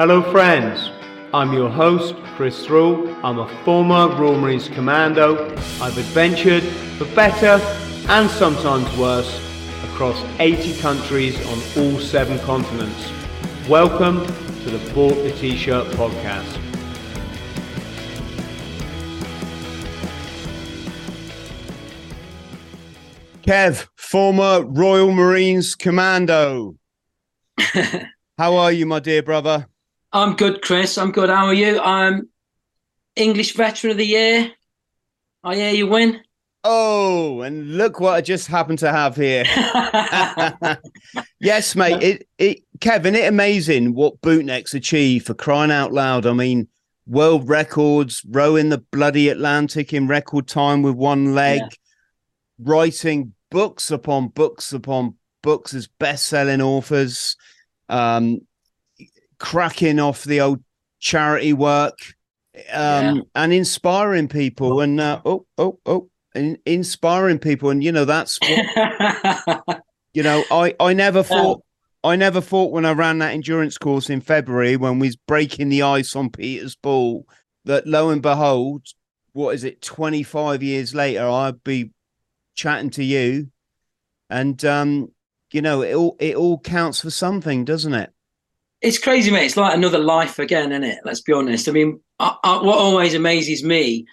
Hello, friends. I'm your host, Chris Thrall. I'm a former Royal Marines Commando. I've adventured for better and sometimes worse across 80 countries on all seven continents. Welcome to the Bought the T-Shirt podcast. Kev, former Royal Marines Commando. How are you, my dear brother? I'm good, Chris. I'm good. How are you? I'm English Veteran of the Year. I hear you win. Oh, and look what I just happened to have here. yes, mate. It, it, Kevin, it amazing what bootnecks achieve for crying out loud. I mean, world records, rowing the bloody Atlantic in record time with one leg, yeah. writing books upon books upon books as best-selling authors, um, cracking off the old charity work, um, yeah. and inspiring people. And uh, oh, oh, oh, in, inspiring people. And you know that's what, you know I I never thought. I never thought when I ran that endurance course in February when we was breaking the ice on Peter's Pool that lo and behold, what is it, 25 years later, I'd be chatting to you, and um, you know, it all it all counts for something, doesn't it? It's crazy, mate. It's like another life again, isn't it? Let's be honest. I mean, I, I, what always amazes me,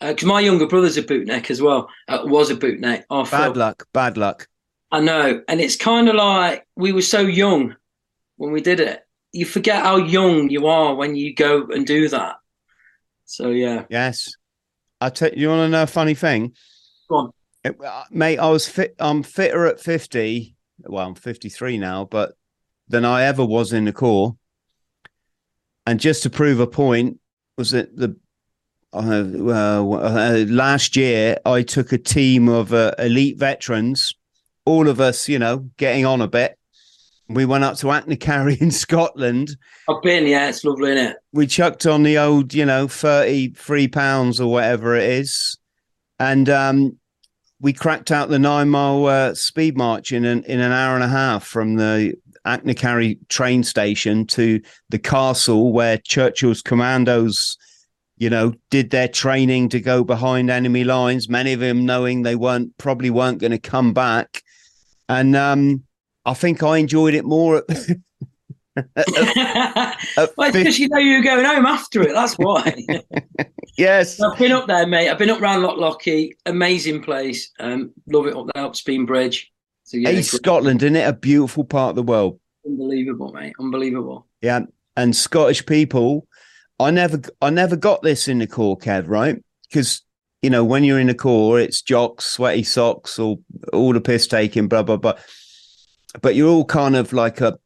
because uh, my younger brother's a bootneck as well, uh, was a bootneck. Oh, bad luck, bad luck. I know, and it's kind of like we were so young when we did it. You forget how young you are when you go and do that. So yeah. Yes. I tell you, want to know a funny thing? Go on. Uh, mate, I was fit. I'm fitter at 50. Well, I'm 53 now, but than I ever was in the Corps. And just to prove a point, was that the uh, uh, last year I took a team of uh, elite veterans, all of us, you know, getting on a bit. We went up to Achnacarry in Scotland. I've been, yeah, it's lovely, isn't it? We chucked on the old, you know, 33 pounds or whatever it is. And um, we cracked out the nine mile uh, speed march in an in an hour and a half from the Achnacarry train station to the castle where Churchill's commandos, you know, did their training to go behind enemy lines. Many of them knowing they weren't probably weren't going to come back, and um, I think I enjoyed it more. At, well, because you know you're going home after it. That's why. yes, I've been up there, mate. I've been up around Loch amazing place. Um, love it up there, up Spean Bridge. So, yeah, East Scotland, isn't it? A beautiful part of the world. Unbelievable, mate. Unbelievable. Yeah, and Scottish people. I never, I never got this in the Corps, Kev. Right? Because you know when you're in the Corps, it's jocks, sweaty socks, all all the piss taking, blah blah blah. But you're all kind of like a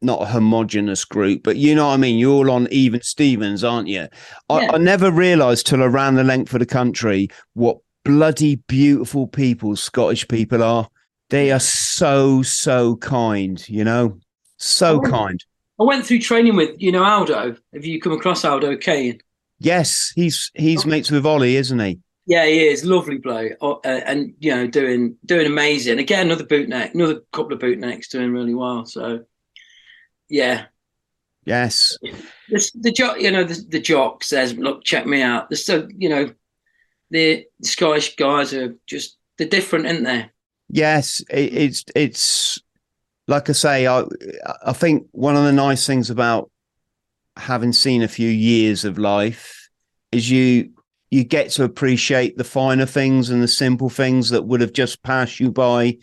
not a homogenous group, but you know what I mean. You're all on even Stevens, aren't you? I, yeah. I never realised till I ran the length of the country what bloody beautiful people Scottish people are. They are so so kind, you know, so I went, kind. I went through training with you know Aldo. Have you come across Aldo Kane? Yes, he's he's oh. mates with Ollie, isn't he? Yeah, he is lovely bloke, uh, and you know doing doing amazing. Again, another bootneck, another couple of bootnecks doing really well. So, yeah, yes. The, the jock, you know, the, the jock says, "Look, check me out." The so you know, the Scottish guys are just they're different, aren't they? Yes, it, it's it's like I say. I I think one of the nice things about having seen a few years of life is you you get to appreciate the finer things and the simple things that would have just passed you by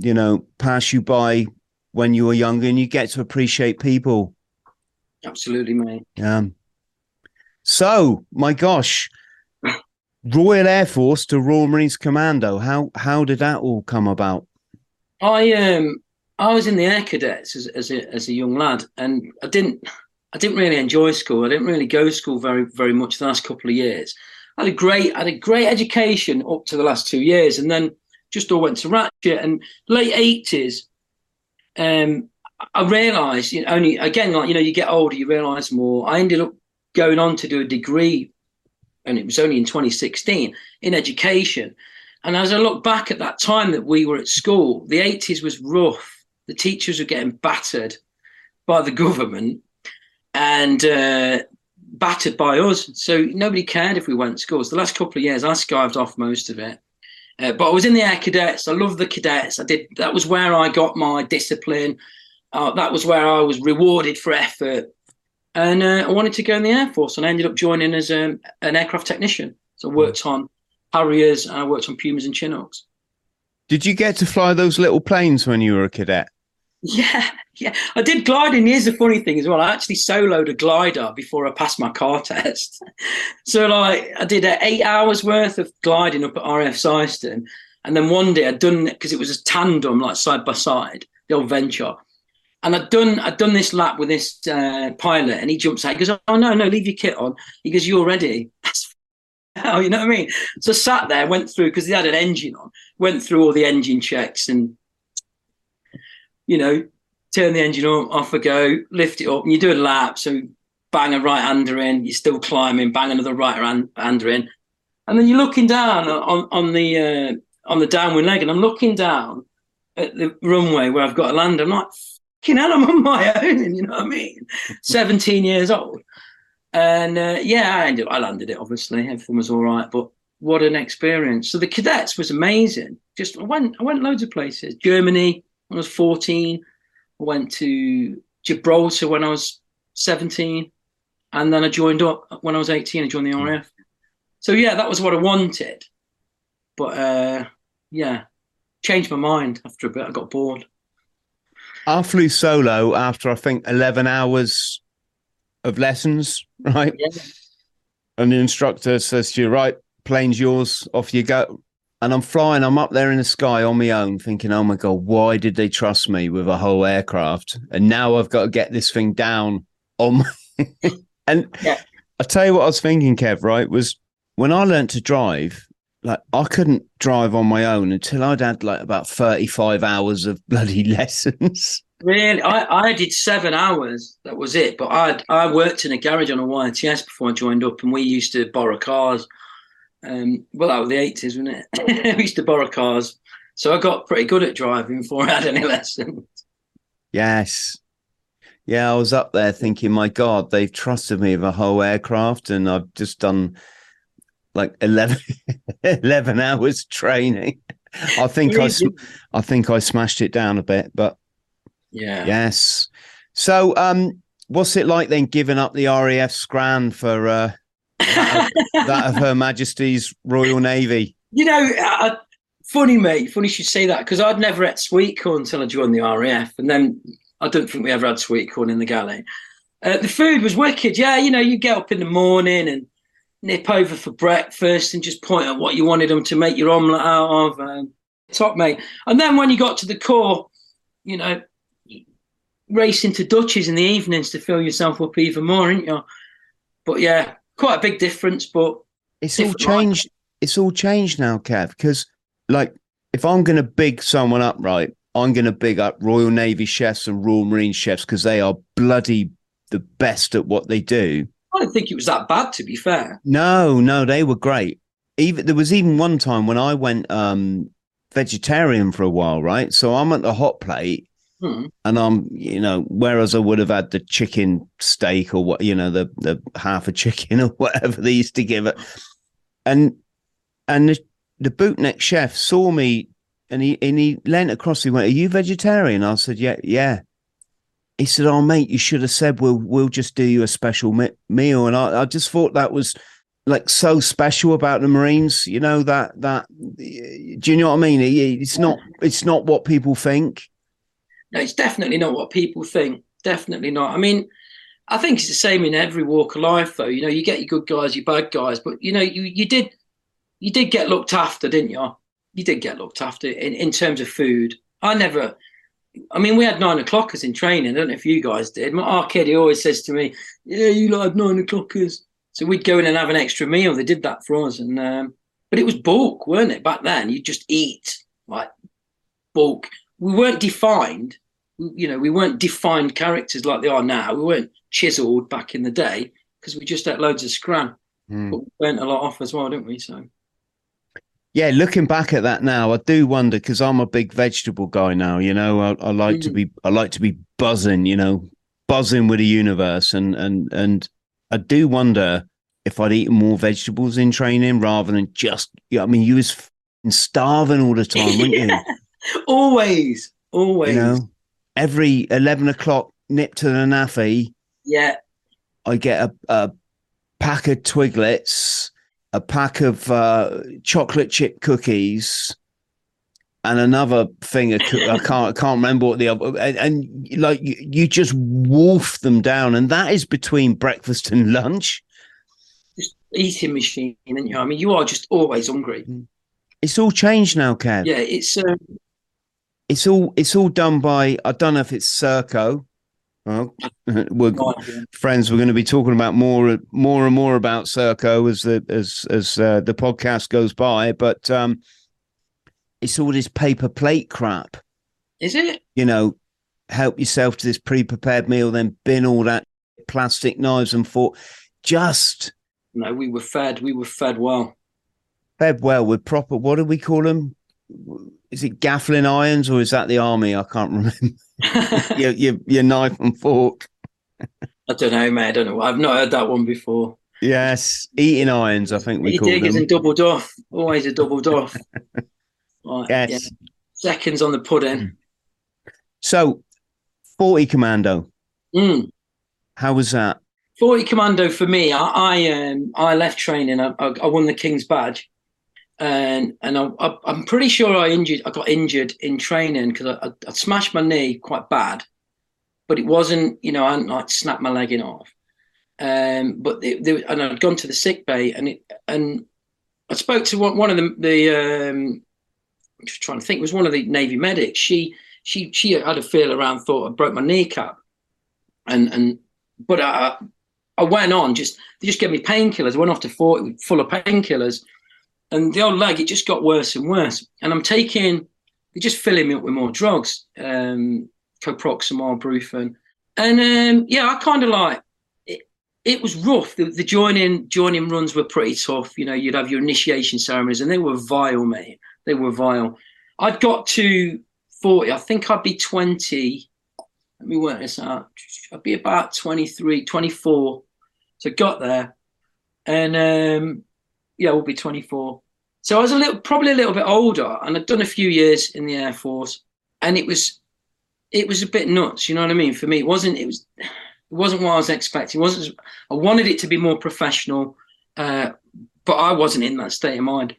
you know pass you by when you were younger and you get to appreciate people absolutely mate yeah so my gosh Royal Air Force to Royal Marines Commando. How how did that all come about? I um I was in the Air Cadets as, as a as a young lad, and I didn't I didn't really enjoy school. I didn't really go to school very very much the last couple of years. I had a great I had a great education up to the last two years, and then just all went to ratchet. And late eighties, um, I realised you know, only again like you know you get older, you realise more. I ended up going on to do a degree and it was only in 2016 in education. And as I look back at that time that we were at school, the 80s was rough. The teachers were getting battered by the government. and uh, battered by us. So nobody cared if we went to schools. The last couple of years, I skived off most of it. Uh, but I was in the air cadets. I love the cadets. I did. That was where I got my discipline. Uh, that was where I was rewarded for effort. And uh, I wanted to go in the Air Force, and I ended up joining as um, an aircraft technician. So I worked on Harriers, and I worked on Pumas and Chinooks. Did you get to fly those little planes when you were a cadet? Yeah, yeah. I did gliding. Here's the funny thing as well. I actually soloed a glider before I passed my car test. so like I did eight hours worth of gliding up at RAF Syerston. And then one day I'd done it because it was a tandem, like side by side, the old venture. And I'd done I'd done this lap with this uh, pilot, and he jumps out. He goes, "Oh no, no, leave your kit on." He goes, "You're ready." That's how you know what I mean. So I sat there, went through because he had an engine on, went through all the engine checks, and you know, turn the engine on, off a go, lift it up, and you do a lap. So bang a right hander in, you're still climbing, bang another right hander in, and then you're looking down on on the uh, on the downwind leg, and I'm looking down at the runway where I've got to land. I'm like, fucking hell, I'm on my own. You know what I mean? 17 years old. And uh, yeah, I ended, I landed it. Obviously, everything was all right. But what an experience! So the cadets was amazing. Just I went, I went loads of places. Germany when I was 14. I went to Gibraltar when I was 17, and then I joined up when I was 18. I joined the RAF. So yeah, that was what I wanted. But uh, yeah, changed my mind after a bit. I got bored. I flew solo after I think 11 hours of lessons, right? Yeah. And the instructor says to you, right, plane's yours, off you go. And I'm flying, I'm up there in the sky on my own, thinking, oh my God, why did they trust me with a whole aircraft? And now I've got to get this thing down on my... and yeah. I tell you what I was thinking, Kev, right, was when I learned to drive, like I couldn't drive on my own until I'd had like about 35 hours of bloody lessons. Really? I, I did seven hours. That was it. But I I worked in a garage on a YTS before I joined up and we used to borrow cars. Um, well, that was the 80s, wasn't it? we used to borrow cars. So I got pretty good at driving before I had any lessons. Yes. Yeah, I was up there thinking, my God, they've trusted me with a whole aircraft and I've just done like 11, 11 hours training. I think I, I think I smashed it down a bit, but yeah, yes. So, um, what's it like then giving up the RAF Scran for uh, that, of, that of Her Majesty's Royal Navy? You know, uh, funny mate, funny you should say that because I'd never had sweet corn until I joined the RAF, and then I don't think we ever had sweet corn in the galley. Uh, the food was wicked. Yeah, you know, you get up in the morning and nip over for breakfast and just point at what you wanted them to make your omelette out of. Um, top mate. And then when you got to the Corps, you know, racing to Dutches in the evenings to fill yourself up even more, aren't you? But yeah, quite a big difference. But it's all changed. Life. It's all changed now, Kev. Because like, if I'm going to big someone up, right, I'm going to big up Royal Navy chefs and Royal Marine chefs because they are bloody the best at what they do. I don't think it was that bad, to be fair. No, no, they were great. Even there was even one time when I went um, vegetarian for a while, right? So I'm at the hot plate, hmm. and I'm, you know, whereas I would have had the chicken steak or what, you know, the the half a chicken or whatever they used to give it, and and the, the bootneck chef saw me and he and he leant across. He went, "Are you vegetarian?" I said, "Yeah, yeah." He said, "Oh, mate, you should have said we'll we'll just do you a special meal." And I, I just thought that was like so special about the Marines. You know that that. Do you know what I mean? It's not it's not what people think. No, it's definitely not what people think. Definitely not. I mean, I think it's the same in every walk of life, though. You know, you get your good guys, your bad guys, but you know, you you did you did get looked after, didn't you? You did get looked after in in terms of food. I never I mean, we had nine o'clockers in training. I don't know if you guys did. My our kid, he always says to me, "Yeah, you like nine o'clockers." So we'd go in and have an extra meal. They did that for us, and um, but it was bulk, weren't it? Back then, you just eat like bulk. We weren't defined. You know, we weren't defined characters like they are now. We weren't chiseled back in the day because we just ate loads of scran. Mm. But we went a lot off as well, didn't we? So yeah, looking back at that now, I do wonder because I'm a big vegetable guy now. You know, I, I like mm. to be I like to be buzzing. You know, buzzing with the universe, and and and I do wonder if I'd eaten more vegetables in training rather than just. Yeah, I mean, you was starving all the time, weren't you? always, always. You know, every eleven o'clock nip to the NAAFI. Yeah. I get a, a pack of Twiglets, a pack of uh, chocolate chip cookies, and another thing. I can't I can't remember what the other and, and like you, you just wolf them down, and that is between breakfast and lunch. Just eating machine, and you I mean, you are just always hungry. It's all changed now, Kev. Yeah, it's um, it's all it's all done by I don't know if it's Serco. Well, we're friends. We're going to be talking about more, more and more about Serco as the as as uh, the podcast goes by. But um, it's all this paper plate crap. Is it? You know, help yourself to this pre-prepared meal, then bin all that plastic knives and fork. Just no, we were fed. We were fed well. Fed well with proper. What do we call them? Is it gaffling irons or is that the army? I can't remember. your, your your knife and fork. I don't know, mate. I don't know. I've not heard that one before. Yes, eating irons. I think we Eat call diggers them. and double duff. Always a double duff. Right, Yes. yeah. Seconds on the pudding. So, forty commando. Mm. How was that? 40 commando for me i i um i left training i, I, I won the king's badge and and I, i'm pretty sure i injured i got injured in training because I, I, I smashed my knee quite bad but it wasn't you know i hadn't like snapped my leg in off um but there, and i'd gone to the sick bay and it and i spoke to one, one of the the um I'm just trying to think it was one of the navy medics. She she she had a feel around thought i broke my kneecap. And and but I, I went on just they just gave me painkillers. I went off to Fort full of painkillers, and the old leg it just got worse and worse. And I'm taking they're just filling me up with more drugs, um, coproxamol, brufen, and um, yeah, I kind of like it. It was rough. The, the joining joining runs were pretty tough. You know, you'd have your initiation ceremonies, and they were vile, mate. They were vile. I'd got to forty. I think I'd be twenty let me work this out. I'd be about 23, 24. So got there, and um, yeah, we'll be 24. So I was a little, probably a little bit older, and I'd done a few years in the Air Force, and it was, it was a bit nuts. You know what I mean? For me, it wasn't. It was, it wasn't what I was expecting. It wasn't. I wanted it to be more professional, uh, but I wasn't in that state of mind.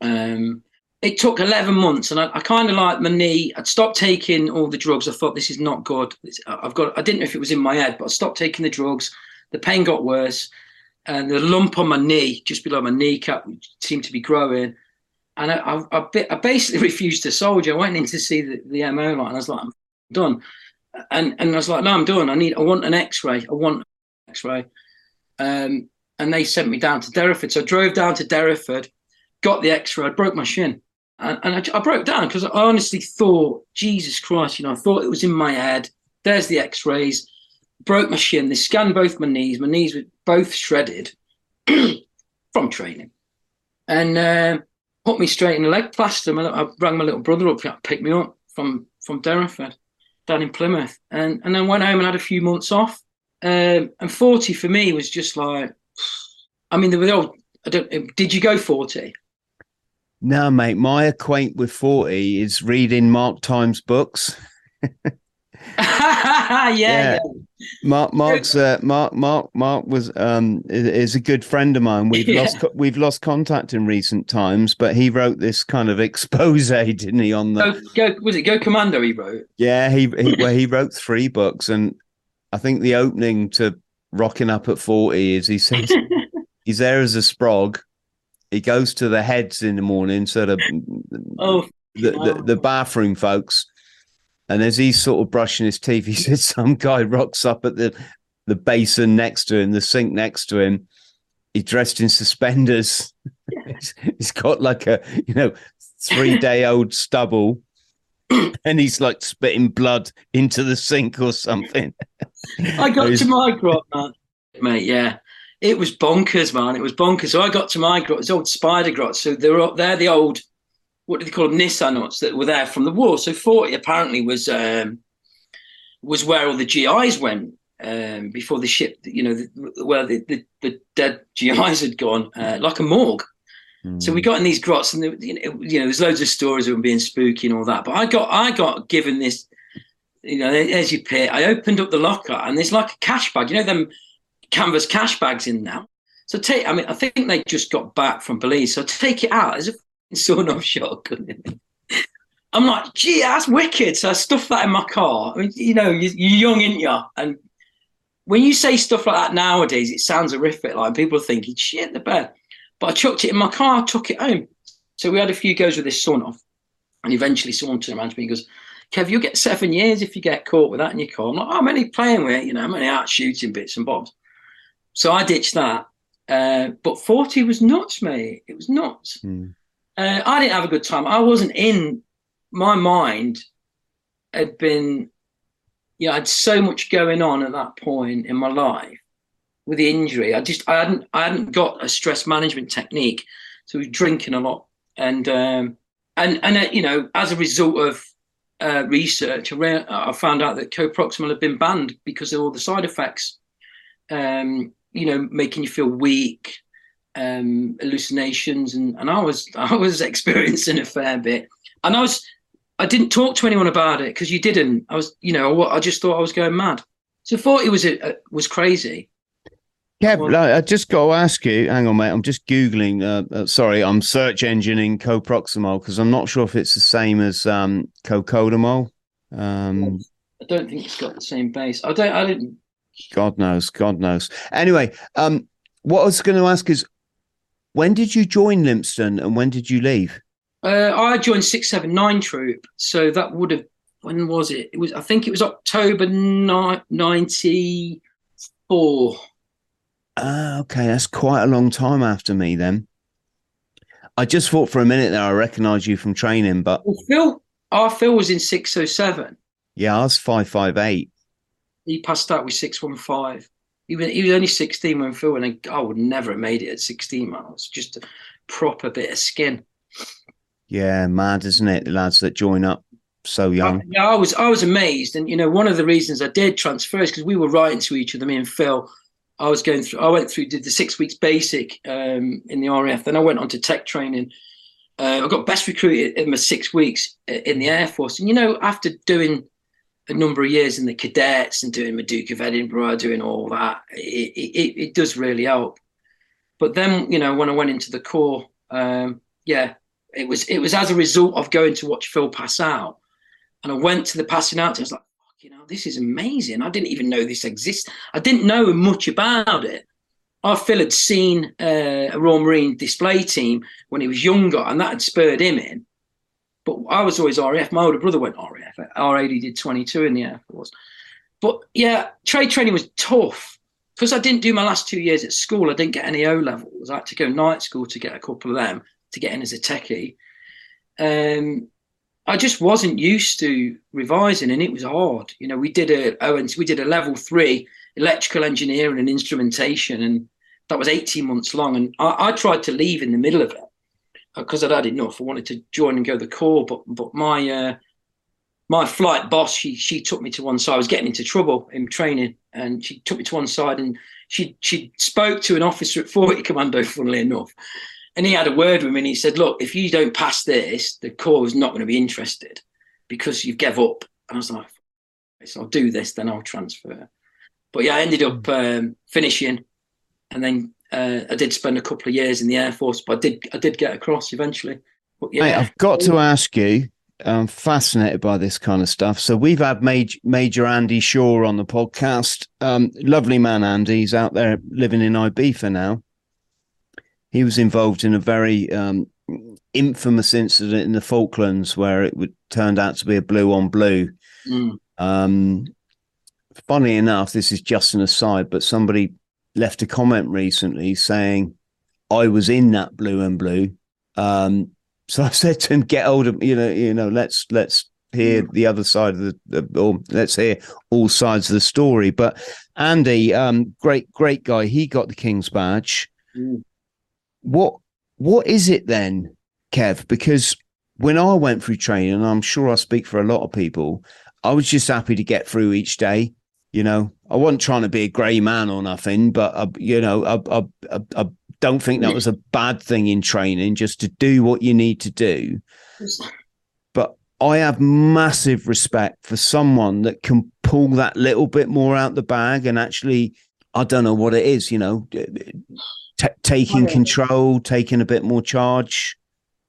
Um, it took 11 months and I, I kind of like my knee. I'd stopped taking all the drugs. I thought this is not good. It's, I've got, I didn't know if it was in my head, but I stopped taking the drugs. The pain got worse and the lump on my knee, just below my kneecap, seemed to be growing. And I, I, I, I basically refused to soldier. I went in to see the, the MO line. I was like, I'm done. And, and I was like, no, I'm done. I need, I want an x-ray. I want an x-ray. Um, and they sent me down to Derriford. So I drove down to Derriford, got the x-ray, I broke my shin and, and I, I, broke down because I honestly thought, Jesus Christ, you know, I thought it was in my head. There's the X-rays. Broke my shin. They scanned both my knees. My knees were both shredded from training, and uh, put me straight in the leg plaster. My, I rang my little brother up to pick me up from from Derriford, down in Plymouth, and and then went home and had a few months off. Um, and forty for me was just like, I mean, there were all. I don't. Did you go forty? No, mate. My acquaint with 40 is reading Mark Times books. yeah, yeah, Mark, Mark's, uh, Mark, Mark, Mark was um is, is, a good friend of mine. We've yeah. lost we've lost contact in recent times, but he wrote this kind of expose, didn't he? On the go, go was it Go Commando? He wrote. Yeah, he, he well he wrote three books, and I think the opening to Rocking Up at Forty is he says he's there as a sprog he goes to the heads in the morning, sort of. oh, the, the, the bathroom folks, and as he's sort of brushing his teeth, he says some guy rocks up at the the basin next to him, the sink next to him. He's dressed in suspenders. he's, he's got like a you know three day old stubble. and he's like spitting blood into the sink or something. I got to my grot, man. mate. Yeah, it was bonkers, man. It was bonkers. So I got to my grot, it's old spider grots. So they're they're the old, what do they call them, Nissen huts that were there from the war. So forty apparently was um, was where all the GIs went um, before the ship, you know, the, where the, the, the, dead GIs had gone, uh, like a morgue. Mm. So we got in these grots, and you know, you know, there's loads of stories of them being spooky and all that. But I got, I got given this, you know, as you pit. I opened up the locker, and there's like a cash bag. You know, them canvas cash bags in now. So take, I mean, I think they just got back from Belize. So take it out. There's a sawn off shotgun. I'm like, gee, that's wicked. So I stuffed that in my car. I mean, you know, you, you're young, ain't you? And when you say stuff like that nowadays, it sounds horrific. Like people are thinking, shit, the bed. But I chucked it in my car, took it home. So we had a few goes with this sawn off. And eventually someone turned around to me and goes, Kev, you'll get seven years if you get caught with that in your car. I'm like, oh, I'm only playing with it, you know, I'm only out shooting bits and bobs. So I ditched that. Uh, but 40 was nuts, mate. It was nuts. Mm. Uh, I didn't have a good time. I wasn't in my mind had been, you know, I had so much going on at that point in my life with the injury. I just, I hadn't, I hadn't got a stress management technique. So I was drinking a lot. And, um, and, and, uh, you know, as a result of uh, research, I, re- I found out that coproxamol had been banned because of all the side effects. Um, you know, making you feel weak, um, hallucinations, and and I was I was experiencing a fair bit, and I was I didn't talk to anyone about it because you didn't. I was, you know, I just thought I was going mad. So I thought it was a, was crazy. Yeah, well, I just got to ask you. Hang on, mate. I'm just googling. Uh, uh, sorry, I'm search engineing coproxamol because I'm not sure if it's the same as um, cocodamol. Um, I don't think it's got the same base. I don't. I didn't. God knows. God knows. Anyway, um, what I was going to ask is, when did you join Lympstone and when did you leave? Uh, I joined six seven nine troop, so that would have when was it? It was I think it was October ninety four. Ah, okay, that's quite a long time after me then. I just thought for a minute there I recognised you from training, but well, Phil, our Phil was in six oh seven. Yeah, I was five five eight. He passed out with six one five. He was, he was only sixteen when Phil, and I, I would never have made it at sixteen. Man, it was just a proper bit of skin. Yeah, mad, isn't it? The lads that join up so young. I, yeah, I was I was amazed, and you know, one of the reasons I did transfer is because we were writing to each other. Me and Phil. I was going through. I went through did the six weeks basic um, in the RAF. Then I went on to tech training. Uh, I got best recruited in my six weeks in the Air Force, and you know, after doing a number of years in the cadets and doing the Duke of Edinburgh, doing all that, it, it, it does really help. But then, you know, when I went into the Corps, um, yeah, it was it was as a result of going to watch Phil pass out, and I went to the passing out. And I was like, you know, this is amazing. I didn't even know this exists. I didn't know much about it. Our Phil had seen uh, a Royal Marine display team when he was younger, and that had spurred him in. But I was always RAF. My older brother went RAF. R80 did 22 in the Air Force. But yeah, trade training was tough because I didn't do my last two years at school. I didn't get any O levels. I had to go night school to get a couple of them to get in as a techie. Um, I just wasn't used to revising, and it was hard. You know, we did a oh, and we did a level three electrical engineering and instrumentation, and that was eighteen months long. And I, I tried to leave in the middle of it because uh, I'd had enough. I wanted to join and go the Corps, but but my uh, my flight boss she she took me to one side. I was getting into trouble in training, and she took me to one side and she she spoke to an officer at 40 Commando, funnily enough, and he had a word with me and he said, Look, if you don't pass this, the Corps is not going to be interested because you've gave up. And I was like, so I'll do this, then I'll transfer. But yeah, I ended up um, finishing and then uh, I did spend a couple of years in the Air Force, but I did I did get across eventually. But yeah, Mate, I've got to ask you. I'm fascinated by this kind of stuff. So we've had Major, Major Andy Shaw on the podcast. Um, lovely man, Andy. He's out there living in Ibiza now he was involved in a very um, infamous incident in the Falklands where it would, turned out to be a blue on blue. Mm. Um, funny enough, this is just an aside, but somebody left a comment recently saying I was in that blue and blue. Um, so I said to him, "Get older, you know, you know, let's let's hear mm. the other side of the, the, or let's hear all sides of the story." But Andy, um, great great guy, he got the King's badge. Mm what what is it then, Kev? Because when I went through training, and I'm sure I speak for a lot of people, I was just happy to get through each day. You know, I wasn't trying to be a grey man or nothing, but I, you know, I, I, I, I don't think that was a bad thing in training, just to do what you need to do. But I have massive respect for someone that can pull that little bit more out the bag and actually, I don't know what it is, you know, t- taking control, taking a bit more charge.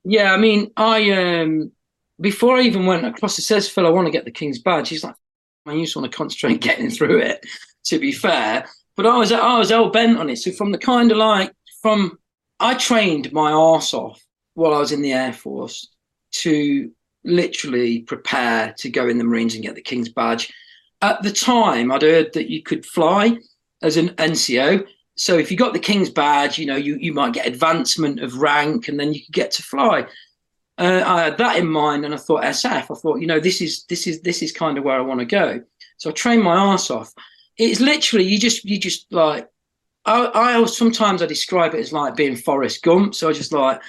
Yeah, I mean, I um before I even went across, it says, Phil, I want to get the King's badge. He's like, you just want to concentrate getting through it, to be fair. But I was I was all bent on it. So from the kind of like from I trained my arse off while I was in the Air Force to literally prepare to go in the Marines and get the King's badge. At the time, I'd heard that you could fly as an NCO. So if you got the King's badge, you know, you, you might get advancement of rank and then you could get to fly uh, I had that in mind, and I thought SF. I thought, you know, this is this is this is kind of where I want to go. So I trained my ass off. It's literally you just you just like I, I sometimes I describe it as like being Forrest Gump. So I just like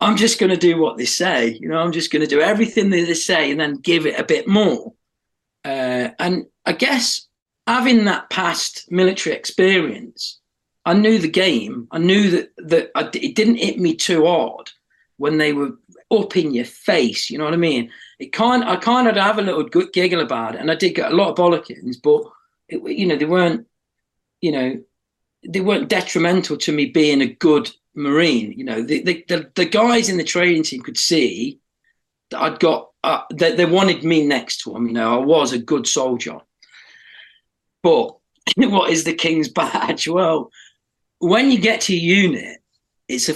I'm just going to do what they say. You know, I'm just going to do everything that they say and then give it a bit more. Uh, and I guess having that past military experience, I knew the game. I knew that that I, it didn't hit me too hard when they were up in your face. You know what I mean? It kind I kind of have a little good giggle about it, and I did get a lot of bollockings, but it, you know they weren't, you know, they weren't detrimental to me being a good marine. You know, the the, the, the guys in the training team could see that I'd got uh, that they wanted me next to them. You know, I was a good soldier, but what is the king's badge? Well, when you get to unit, it's a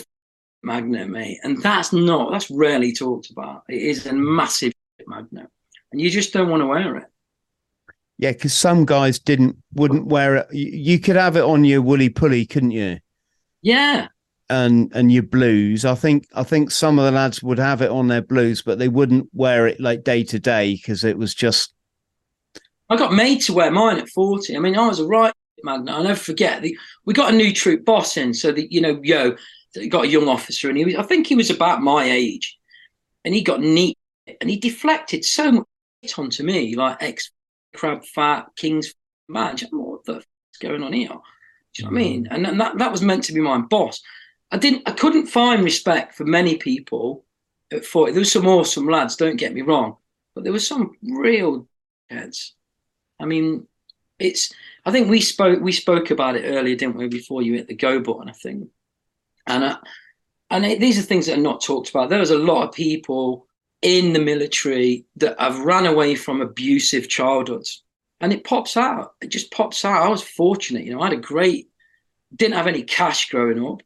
magnet, mate. And that's not, that's rarely talked about. It is a massive magnet. And you just don't want to wear it. Yeah, because some guys didn't, wouldn't wear it. You could have it on your woolly pulley, couldn't you? Yeah. And and your blues. I think I think some of the lads would have it on their blues, but they wouldn't wear it like day to day because it was just. I got made to wear mine at forty. I mean, I was a right magnet. I'll never forget. The, we got a new troop boss in, so that you know, yo, got a young officer, and he was, I think he was about my age, and he got neat, and he deflected so much onto me, like ex crab fat king's match. What the is going on here? Do you know what I mean? Mm. And, and that that was meant to be my boss. I didn't, I couldn't find respect for many people at 40. There was some awesome lads, don't get me wrong, but there were some real heads. I mean, it's. I think we spoke we spoke about it earlier, didn't we? Before you hit the go button, I think and uh, and it, these are things that are not talked about. There's a lot of people in the military that have run away from abusive childhoods, and it pops out. It just pops out. I was fortunate, you know. I had a great, didn't have any cash growing up,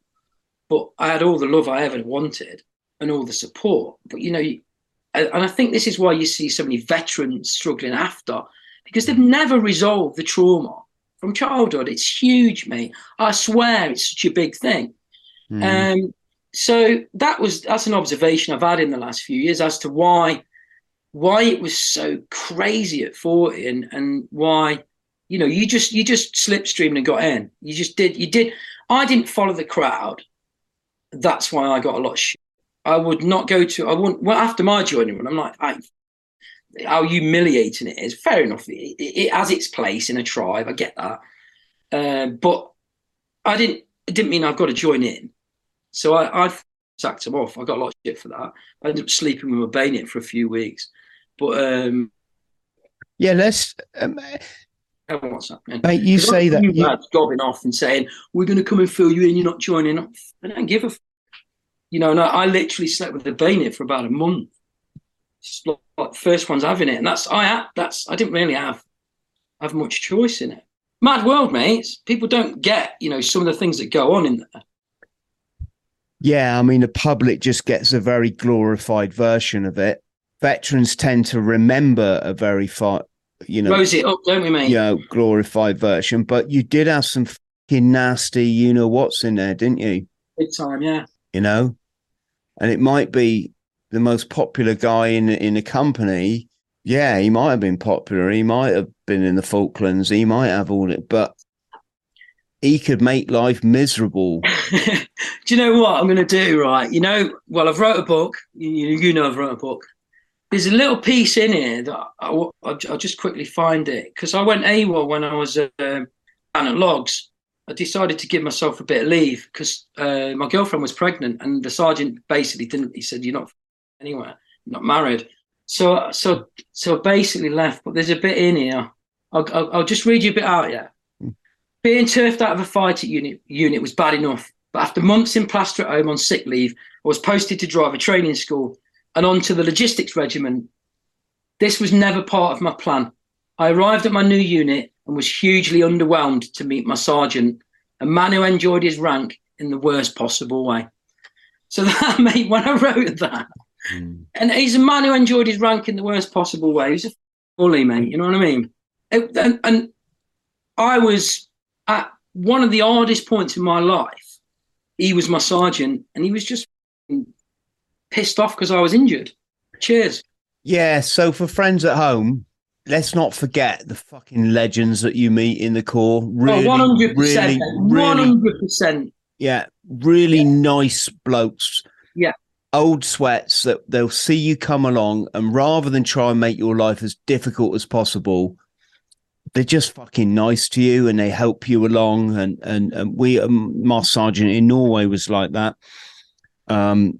but I had all the love I ever wanted and all the support. But you know, and I think this is why you see so many veterans struggling after because they've never resolved the trauma from childhood. It's huge, mate. I swear, it's such a big thing. Mm. Um, so that was that's an observation I've had in the last few years as to why why it was so crazy at 40 and, and why you know you just you just slipstreamed and got in. You just did you did i didn't follow the crowd. That's why i got a lot of shit. I would not go to i wouldn't well after my joining run i'm like I, how humiliating it is. Fair enough it, it, it, has its place in a tribe i get that. Uh, but i didn't it didn't mean i've got to join in so I, I sacked him off. I got a lot of shit for that. I ended up sleeping with my bayonet for a few weeks. But um, yeah, let's. Um, what's happening? Mate, you say that you are gobbing off and saying we're going to come and fill you in. You're not joining. I don't give a. F-. You know, and I, I literally slept with the bayonet for about a month. Like, like first one's having it, and that's I. That's I didn't really have have much choice in it. Mad world, mates. People don't get you know some of the things that go on in there. Yeah, I mean, the public just gets a very glorified version of it. Veterans tend to remember a very far, you know, rose it up, don't we, mate? Yeah, you know, glorified version. But you did have some fucking nasty, you know, what's in there, didn't you? Big time, yeah. You know, and it might be the most popular guy in in a company. Yeah, he might have been popular. He might have been in the Falklands. He might have all it, but he could make life miserable. do you know what I'm going to do? Right, you know, well, I've wrote a book. You, you know, I've wrote a book. there's a little piece in here that I, will just quickly find it because I went AWOL when I was uh, down at Logs. I decided to give myself a bit of leave because uh, my girlfriend was pregnant, and the sergeant basically didn't. He said, "You're not anywhere, not married." So, so, so basically left. But there's a bit in here. I'll, I'll, I'll just read you a bit out. Yeah, mm. being turfed out of a fighting unit unit was bad enough, but after months in plaster at home on sick leave, I was posted to drive a training school and on to the logistics regiment. This was never part of my plan. I arrived at my new unit and was hugely underwhelmed to meet my sergeant, a man who enjoyed his rank in the worst possible way. So that mate, when I wrote that, mm. and he's a man who enjoyed his rank in the worst possible way. He's a bully, mate. You know what I mean? It, and, and I was at one of the hardest points in my life. He was my sergeant, and he was just pissed off because I was injured. Cheers. Yeah. So for friends at home, let's not forget the fucking legends that you meet in the Corps. Oh, really, one hundred percent, one hundred percent. Yeah, really yeah. nice blokes. Yeah. Old sweats that they'll see you come along, and rather than try and make your life as difficult as possible, they're just fucking nice to you and they help you along. And and, and we, um, my sergeant in Norway was like that. Um,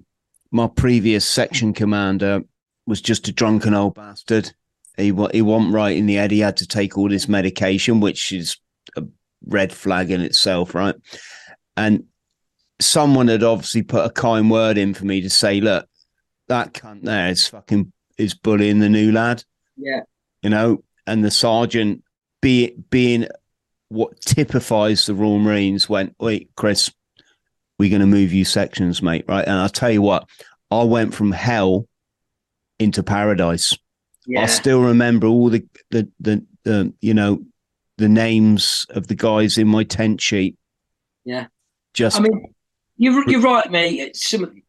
my previous section commander was just a drunken old bastard. He he wasn't right in the head. He had to take all this medication, which is a red flag in itself, right? And someone had obviously put a kind word in for me to say, look, that cunt there is fucking is bullying the new lad. Yeah. You know, and the sergeant be being what typifies the Royal Marines went, wait, Chris, we're going to move you sections, mate. Right. And I'll tell you what, I went from hell into paradise. Yeah. I still remember all the, the, the, the, you know, the names of the guys in my tent sheet. Yeah. Just, I mean, you're, you're right, mate. Some,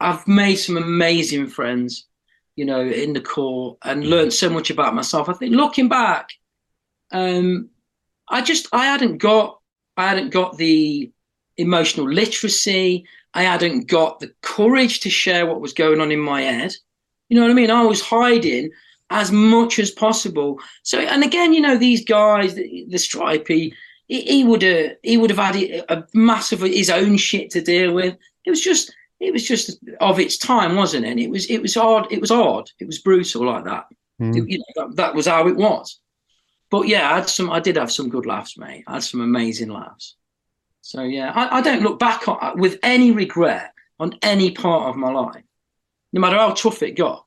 I've made some amazing friends, you know, in the Corps and learned so much about myself. I think looking back, um, I just, I hadn't got, I hadn't got the, emotional literacy. I hadn't got the courage to share what was going on in my head. You know what I mean? I was hiding as much as possible. So, and again, you know, these guys, the, the stripey, he, he would have he would have had a massive his own shit to deal with. It was just it was just of its time, wasn't it? And it was it was hard. It was hard. It was brutal like that. Mm. It, you know, that, that was how it was. But yeah, I had some. I did have some good laughs, mate. I had some amazing laughs. So yeah, I, I don't look back on, with any regret on any part of my life, no matter how tough it got.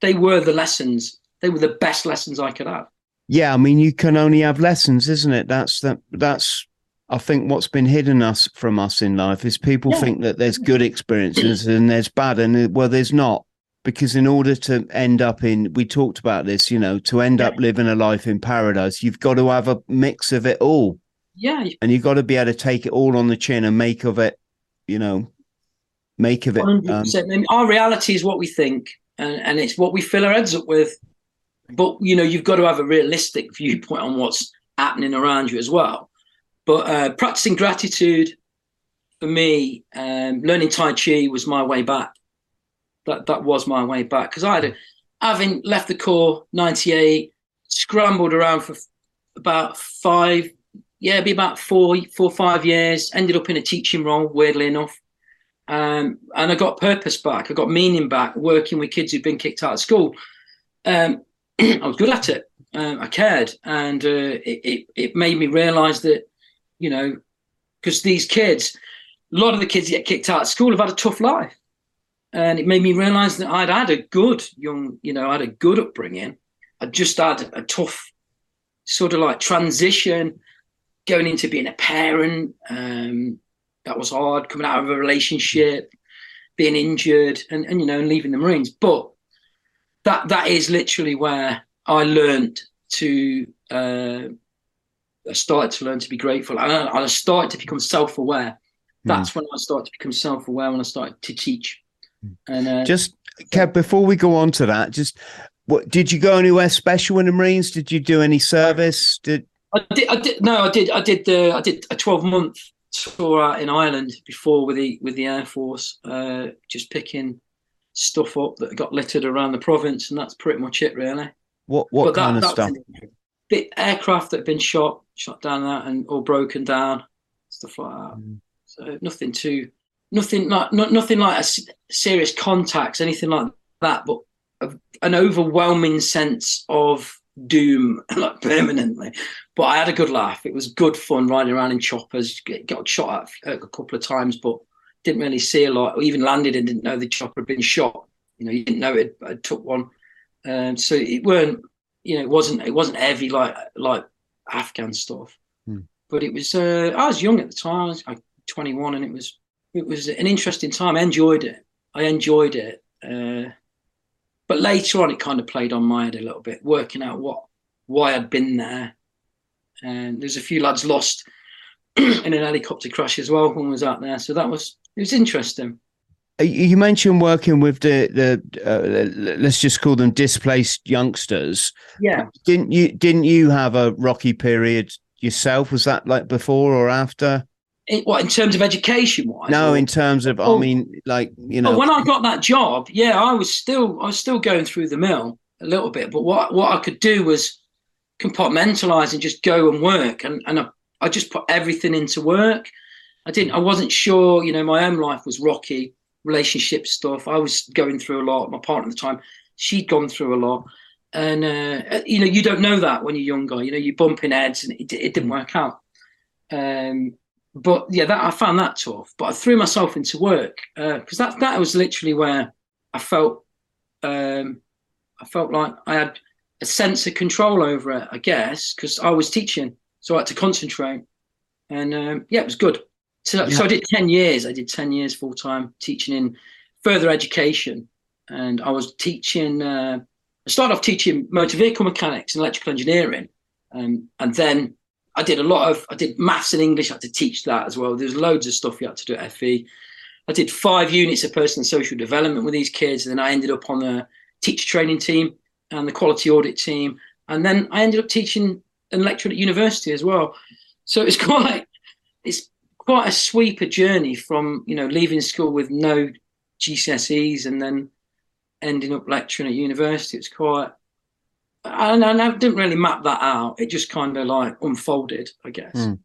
They were the lessons. They were the best lessons I could have. Yeah, I mean, you can only have lessons, isn't it? That's that. That's I think what's been hidden us from us in life is people yeah. think that there's good experiences and there's bad, and well, there's not. Because in order to end up in, we talked about this, you know, to end yeah. up living a life in paradise, you've got to have a mix of it all. Yeah. And you've got to be able to take it all on the chin and make of it, you know, make of it. Um, our reality is what we think, and, and it's what we fill our heads up with. But, you know, you've got to have a realistic viewpoint on what's happening around you as well. But uh, practicing gratitude for me, um, learning Tai Chi was my way back. That that was my way back because I had, a, having left the Corps '98, scrambled around for about five yeah, be about four, four, five years. Ended up in a teaching role, weirdly enough. Um, and I got purpose back. I got meaning back, working with kids who've been kicked out of school. Um, I was good at it. Um, I cared, and uh, it, it, it made me realise that, you know, because these kids, a lot of the kids that get kicked out of school have had a tough life, and it made me realise that I'd had a good young, you know, I had a good upbringing. I just had a tough sort of like transition going into being a parent, um, that was hard. Coming out of a relationship, being injured, and, and you know, and leaving the Marines. But that that is literally where I learned to. Uh, I started to learn to be grateful, and I, I started to become self-aware. Hmm. That's mm. when I started to become self-aware when I started to teach. Hmm. And uh, just Kev, before we go on to that, just what did you go anywhere special in the Marines? Did you do any service? Did I did. I did. No, I did. I did. The, I did a twelve month tour out in Ireland before with the with the Air Force. Uh, just picking stuff up that got littered around the province, and that's pretty much it, really. What what but kind that, of stuff? The aircraft that had been shot, shot down that, and all broken down, stuff like that. Mm. So nothing too, nothing like not nothing like a serious contacts, anything like that, but an overwhelming sense of doom like permanently. But I had a good laugh. It was good fun riding around in choppers. Got shot at a couple of times, but didn't really see a lot. Or even landed and didn't know the chopper had been shot. You know, you didn't know it. I took one, um, so it weren't. You know, it wasn't. It wasn't heavy like like Afghan stuff. Hmm. But it was. Uh, I was young at the time. I was like 21, and it was. It was an interesting time. I enjoyed it. I enjoyed it. Uh, but later on, it kind of played on my head a little bit, working out what why I'd been there. And there's a few lads lost in an helicopter crash as well when I was out there. So that was it was interesting. Uh, you mentioned working with the the uh, let's just call them displaced youngsters. Yeah. Didn't you didn't you have a rocky period yourself? Was that like before or after? In, what in terms of education wise? No, or? in terms of oh, I mean, like you know. when I got that job, yeah, I was still I was still going through the mill a little bit, but what what I could do was compartmentalize and just go and work, and and I, I just put everything into work. I didn't. I wasn't sure. You know, my own life was rocky, relationship stuff. I was going through a lot. My partner at the time, she'd gone through a lot, and uh, you know, you don't know that when you're younger. You know, you're bumping heads, and it, it didn't work out. Um, but yeah, that I found that tough. But I threw myself into work because uh, that that was literally where I felt um, I felt like I had a sense of control over it. I guess because I was teaching, so I had to concentrate, and um, yeah, it was good. So, yeah. so I did ten years. I did ten years full time teaching in further education, and I was teaching. Uh, I started off teaching motor vehicle mechanics and electrical engineering, um, and then I did a lot of I did maths and English. I had to teach that as well. There's loads of stuff you had to do at FE. I did five units of personal social development with these kids, and then I ended up on the teacher training team and the quality audit team, and then I ended up teaching and lecturing at university as well. So it's quite it's quite a sweeper journey from you know leaving school with no GCSEs and then ending up lecturing at university. It's quite and I didn't really map that out. It just kind of like unfolded, I guess. Mm.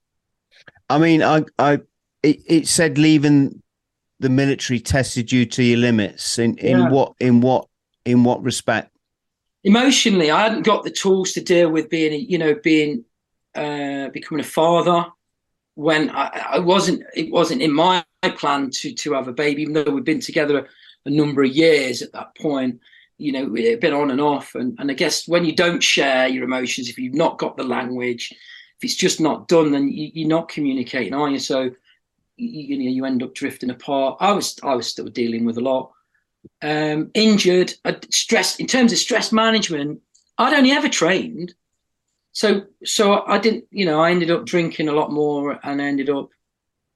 I mean, I, I, it, it, said leaving the military tested you to your limits. In, in yeah. what, in what, in what respect? Emotionally, I hadn't got the tools to deal with being, you know, being, uh, becoming a father. When I, I wasn't, it wasn't in my plan to to have a baby, even though we'd been together a, a number of years at that point you know, a bit on and off. And, and I guess when you don't share your emotions, if you've not got the language, if it's just not done, then you, are not communicating, are you? So, you, you, know, you end up drifting apart. I was, I was still dealing with a lot. Um, injured, stress. In terms of stress management, I'd only ever trained, so so I didn't. You know, I ended up drinking a lot more, and I ended up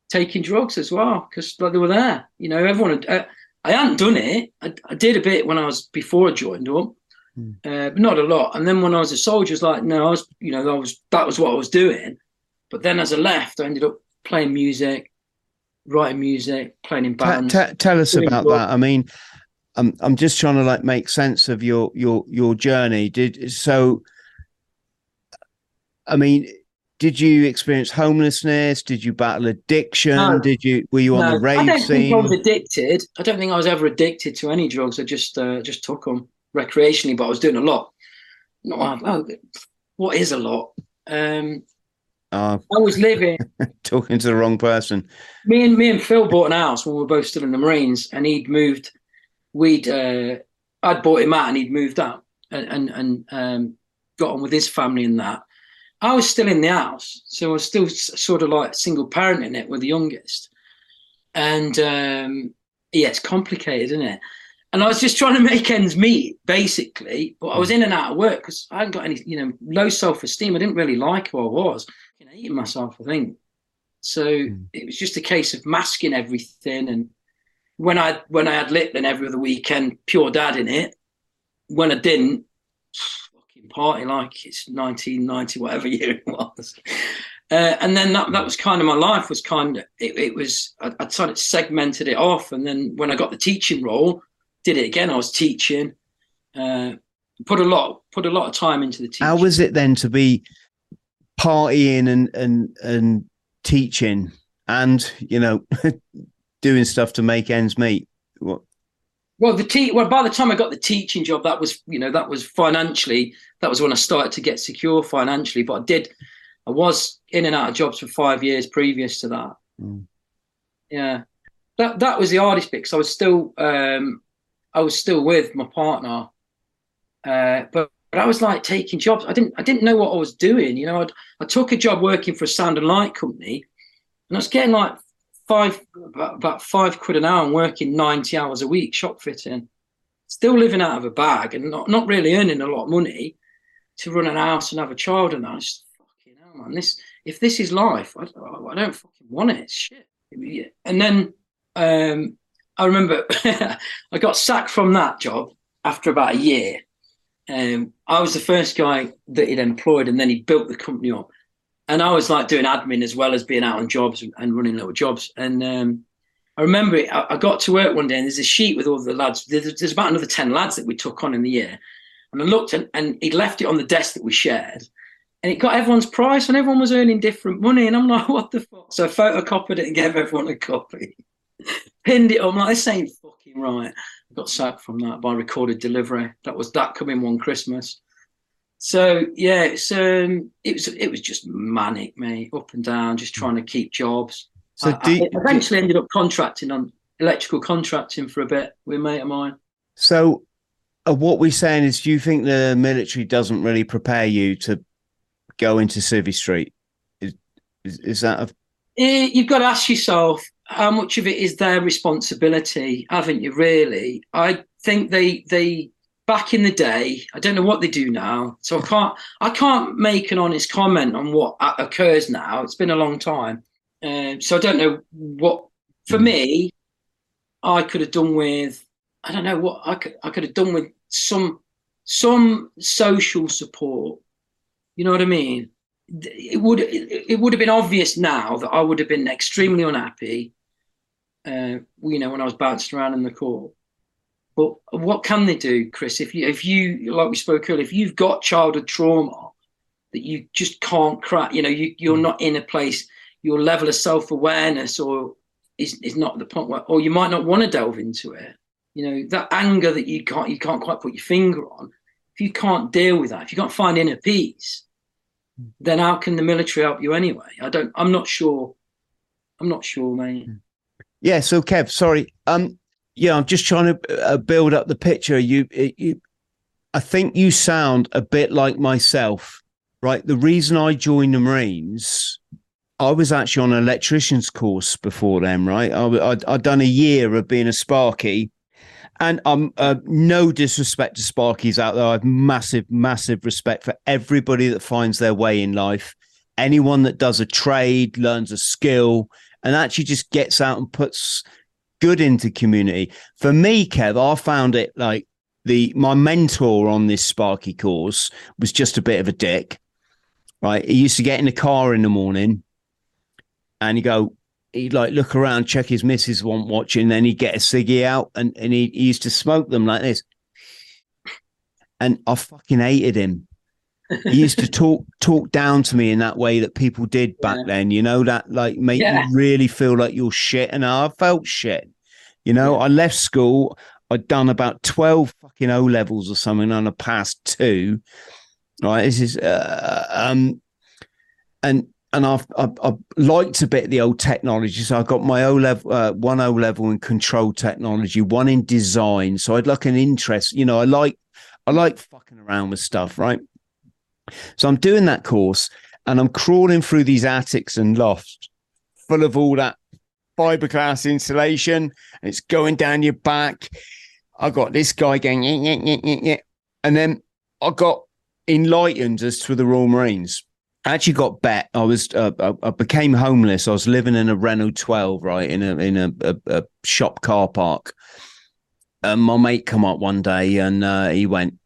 taking drugs as well because they were there. You know, everyone. Had, uh, I hadn't done it. I, I, did a bit when I was before I joined up, mm. uh, but not a lot. And then when I was a soldier, it's like no, I was you know that was that was what I was doing. But then as I left, I ended up playing music, writing music, playing in bands. T- t- tell us about that. I mean, I'm I'm just trying to like make sense of your your your journey. Did so. I mean, did you experience homelessness? Did you battle addiction? No. Did you were you no. on the rave I don't scene? Think I was addicted. I don't think I was ever addicted to any drugs. I just uh, just took them recreationally, but I was doing a lot. No, oh, what is a lot? Um, uh, I was living talking to the wrong person. Me and me and Phil bought an house when we were both still in the Marines, and he'd moved. We'd uh, I'd bought him out, and he'd moved out, and and, and um, got on with his family and that. I was still in the house, so I was still sort of like single parenting it with the youngest. And um, yeah, it's complicated, isn't it? And I was just trying to make ends meet, basically. But I was in and out of work because I hadn't got any, you know, low self esteem. I didn't really like who I was. I hating myself, I think. So mm. it was just a case of masking everything. And when I when I had lit, then every other weekend, pure dad in it. When I didn't, party like it's 1990, whatever year it was. Uh, and then that, that was kind of my life was kind of, it, it was, I, I sort of segmented it off. And then when I got the teaching role, did it again. I was teaching. Uh, put a lot put a lot of time into the teaching. How was it then to be partying and and and teaching and you know doing stuff to make ends meet? What? Well, the te- well by the time I got the teaching job, that was you know that was financially that was when I started to get secure financially. But I did I was in and out of jobs for five years previous to that. Mm. Yeah, that that was the hardest bit because I was still um, I was still with my partner, uh, but but I was like taking jobs. I didn't I didn't know what I was doing. You know, I'd, I took a job working for a sound and light company, and I was getting like five about, five quid an hour and working ninety hours a week shop fitting, still living out of a bag and not not really earning a lot of money to run an house and have a child. And I was fucking hell, man. This if this is life, I, I don't fucking want it. Shit. And then um, I remember I got sacked from that job after about a year um, I was the first guy that he'd employed, and then he built the company up. And I was like doing admin as well as being out on jobs and running little jobs. And um, I remember it, I, I, got to work one day, and there's a sheet with all the lads. There's, there's, about another ten lads that we took on in the year. And I looked, and, and he'd left it on the desk that we shared, and it got everyone's price, and everyone was earning different money. And I'm like, what the fuck? So I photocopied it and gave everyone a copy, pinned it on. like, this ain't fucking right I got sacked from that by recorded delivery. That was that coming one Christmas. So yeah, it's um, it was it was just manic, mate, up and down, just trying to keep jobs. So I, I eventually ended up contracting on electrical contracting for a bit with a mate of mine. So, uh, what we're saying is, do you think the military doesn't really prepare you to go into Civvy Street? Is is, is that a... Eh, you've got to ask yourself how much of it is their responsibility, haven't you? Really, I think they they back in the day. I don't know what they do now, so I can't I can't make an honest comment on what occurs now. It's been a long time, uh, so I don't know what. For me, I could have done with I don't know what I could I could have done with some some social support. You know what I mean? it would it would have been obvious now that I would have been extremely unhappy. Uh, you know, when I was bouncing around in the Corps. But what can they do, Chris? If you if you like we spoke earlier, if you've got childhood trauma that you just can't crack, you know, you you're not in a place. Your level of self awareness or is is not the point where, or you might not want to delve into it. You know, that anger that you can't you can't quite put your finger on. If you can't deal with that, if you can't find inner peace, then how can the military help you anyway? I don't. I'm not sure. I'm not sure, mate. Yeah. So, Kev, sorry. Um. Yeah, I'm just trying to uh, build up the picture. You, you, I think you sound a bit like myself, right? The reason I joined the Marines, I was actually on an electrician's course before them, right? I, I'd, I'd done a year of being a Sparky and um, uh, no disrespect to Sparkies out there. I have massive, massive respect for everybody that finds their way in life. Anyone that does a trade, learns a skill, and actually just gets out and puts good into community. For me, Kev, I found it like the my mentor on this Sparky course was just a bit of a dick. Right, he used to get in the car in the morning, and he go, he'd like look around, check his missus wasn't watching, then he'd get a ciggy out and, and he, he used to smoke them like this. And I fucking hated him. he used to talk talk down to me in that way that people did back yeah. then, you know, that like make yeah. you really feel like you're shit. And I felt shit. You know, yeah. I left school, I'd done about 12 fucking O levels or something, and I passed two. Right. This is uh, um and and I've, I've, I've, liked a bit the old technology. So I got my O level, uh, one O level in control technology, one in design. So I'd like an interest. You know, I like I like fucking around with stuff, right? So I'm doing that course, and I'm crawling through these attics and lofts full of all that fiberglass insulation, and it's going down your back. I got this guy going, yeah, yeah, yeah, and then I got enlightened as to the Royal Marines I actually got bet. I was uh, I, became homeless. I was living in a Renault 12, right in a in a, a, a shop car park. And my mate come up one day and uh, he went,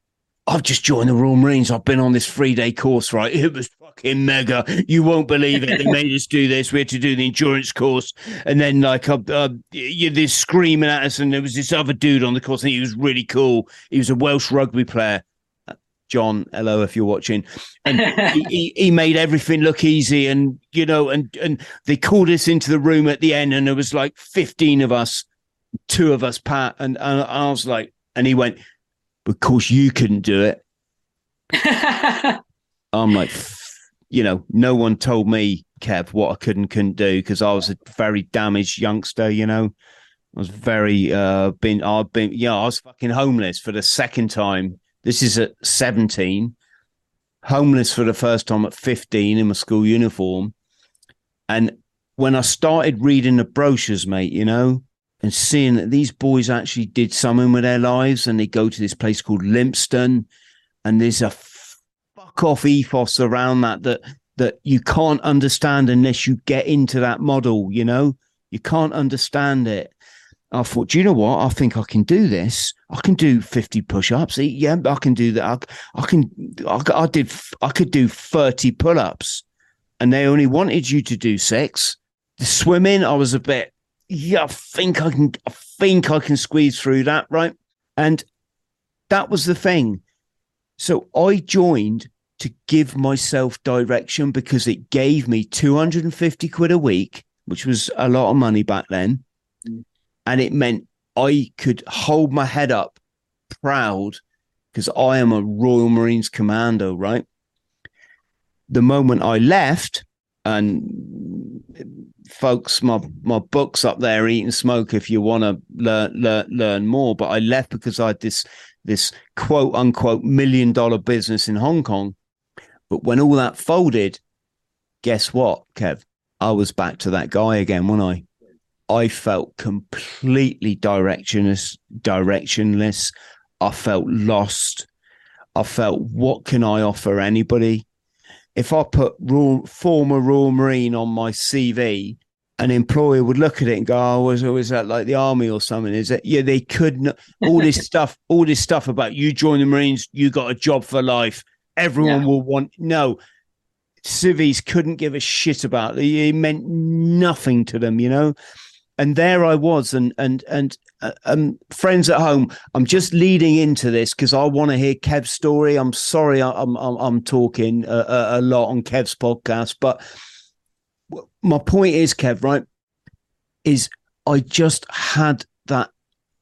I've just joined the Royal Marines. I've been on this three day course, right? It was fucking mega. You won't believe it. They made us do this. We had to do the endurance course. And then, like, uh, uh, you're this screaming at us. And there was this other dude on the course, and he was really cool. He was a Welsh rugby player. John, hello, if you're watching. And he, he, he, made everything look easy. And, you know, and, and they called us into the room at the end, and there was like 15 of us, two of us, Pat. And, and I was like, and he went, of course you couldn't do it. I'm like, you know, no one told me, Kev, what I could and couldn't do because I was a very damaged youngster, you know. I was very uh been I've been yeah, I was fucking homeless for the second time. This is at 17. Homeless for the first time at 15 in my school uniform. And when I started reading the brochures, mate, you know, and seeing that these boys actually did something with their lives and they go to this place called Lympstone and there's a fuck off ethos around that that that you can't understand unless you get into that model, you know? You can't understand it. I thought, do you know what? I think I can do this. I can do 50 push-ups. Yeah, I can do that. I, I can, I, I did, I could do 30 pull-ups and they only wanted you to do six. The swimming, I was a bit, yeah, I think I can, I think I can squeeze through that, right? And that was the thing. So I joined to give myself direction because it gave me 250 quid a week, which was a lot of money back then. Mm. And it meant I could hold my head up proud because I am a Royal Marines commando, right? The moment I left, and folks, my my book's up there, Eating Smoke, if you want to learn, learn learn more. But I left because I had this this quote unquote million dollar business in Hong Kong. But when all that folded, guess what, Kev? I was back to that guy again, wasn't I? I felt completely directionless, directionless. I felt lost. I felt, what can I offer anybody? If I put raw, former Royal Marine on my CV, an employer would look at it and go, "Oh, was was that like the army or something?" Is it? Yeah, they could not. All this stuff, all this stuff about you join the Marines, you got a job for life. Everyone yeah. will want. No, civvies couldn't give a shit about it. It meant nothing to them, you know. And there I was, and and and uh, um, friends at home, I'm just leading into this because I want to hear Kev's story. I'm sorry, I'm I'm, I'm talking a, a, lot on Kev's podcast, but my point is, Kev, right? Is I just had that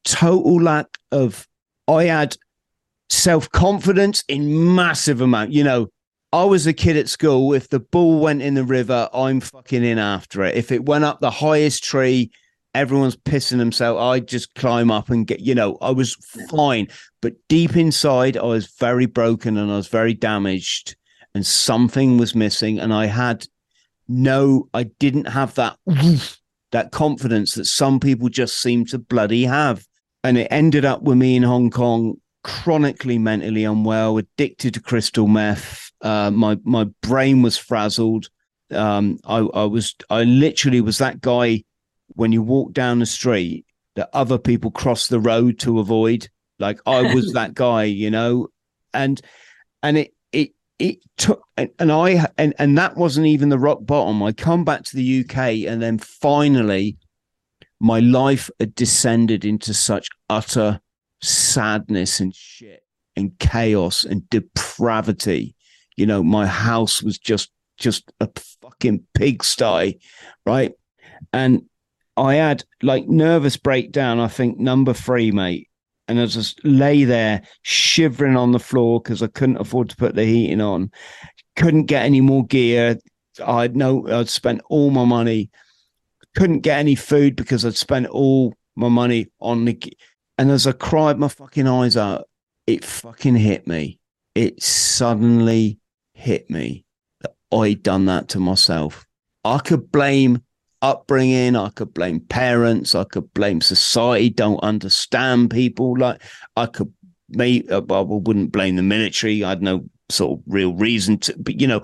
total lack of. I had self confidence in massive amount. You know, I was a kid at school. If the ball went in the river, I'm fucking in after it. If it went up the highest tree everyone's pissing themselves. I just climb up and get, you know, I was fine. But deep inside, I was very broken and I was very damaged and something was missing. And I had no, I didn't have that, that confidence that some people just seem to bloody have. And it ended up with me in Hong Kong, chronically mentally unwell, addicted to crystal meth. Uh, my, my brain was frazzled. Um, I, I was, I literally was that guy when you walk down the street that other people cross the road to avoid. Like I was that guy, you know, and and it it it took and, and I and and that wasn't even the rock bottom. I come back to the UK and then finally my life had descended into such utter sadness and shit and chaos and depravity. You know, my house was just just a fucking pigsty, right? And I had like nervous breakdown, I think number three, mate. And I just lay there shivering on the floor because I couldn't afford to put the heating on. Couldn't get any more gear. I'd no, I'd spent all my money. Couldn't get any food because I'd spent all my money on the. And as I cried my fucking eyes out, it fucking hit me. It suddenly hit me that I'd done that to myself. I could blame upbringing. I could blame parents. I could blame society. Don't understand people. Like I could, may uh, I wouldn't blame the military. I had no sort of real reason to, but you know.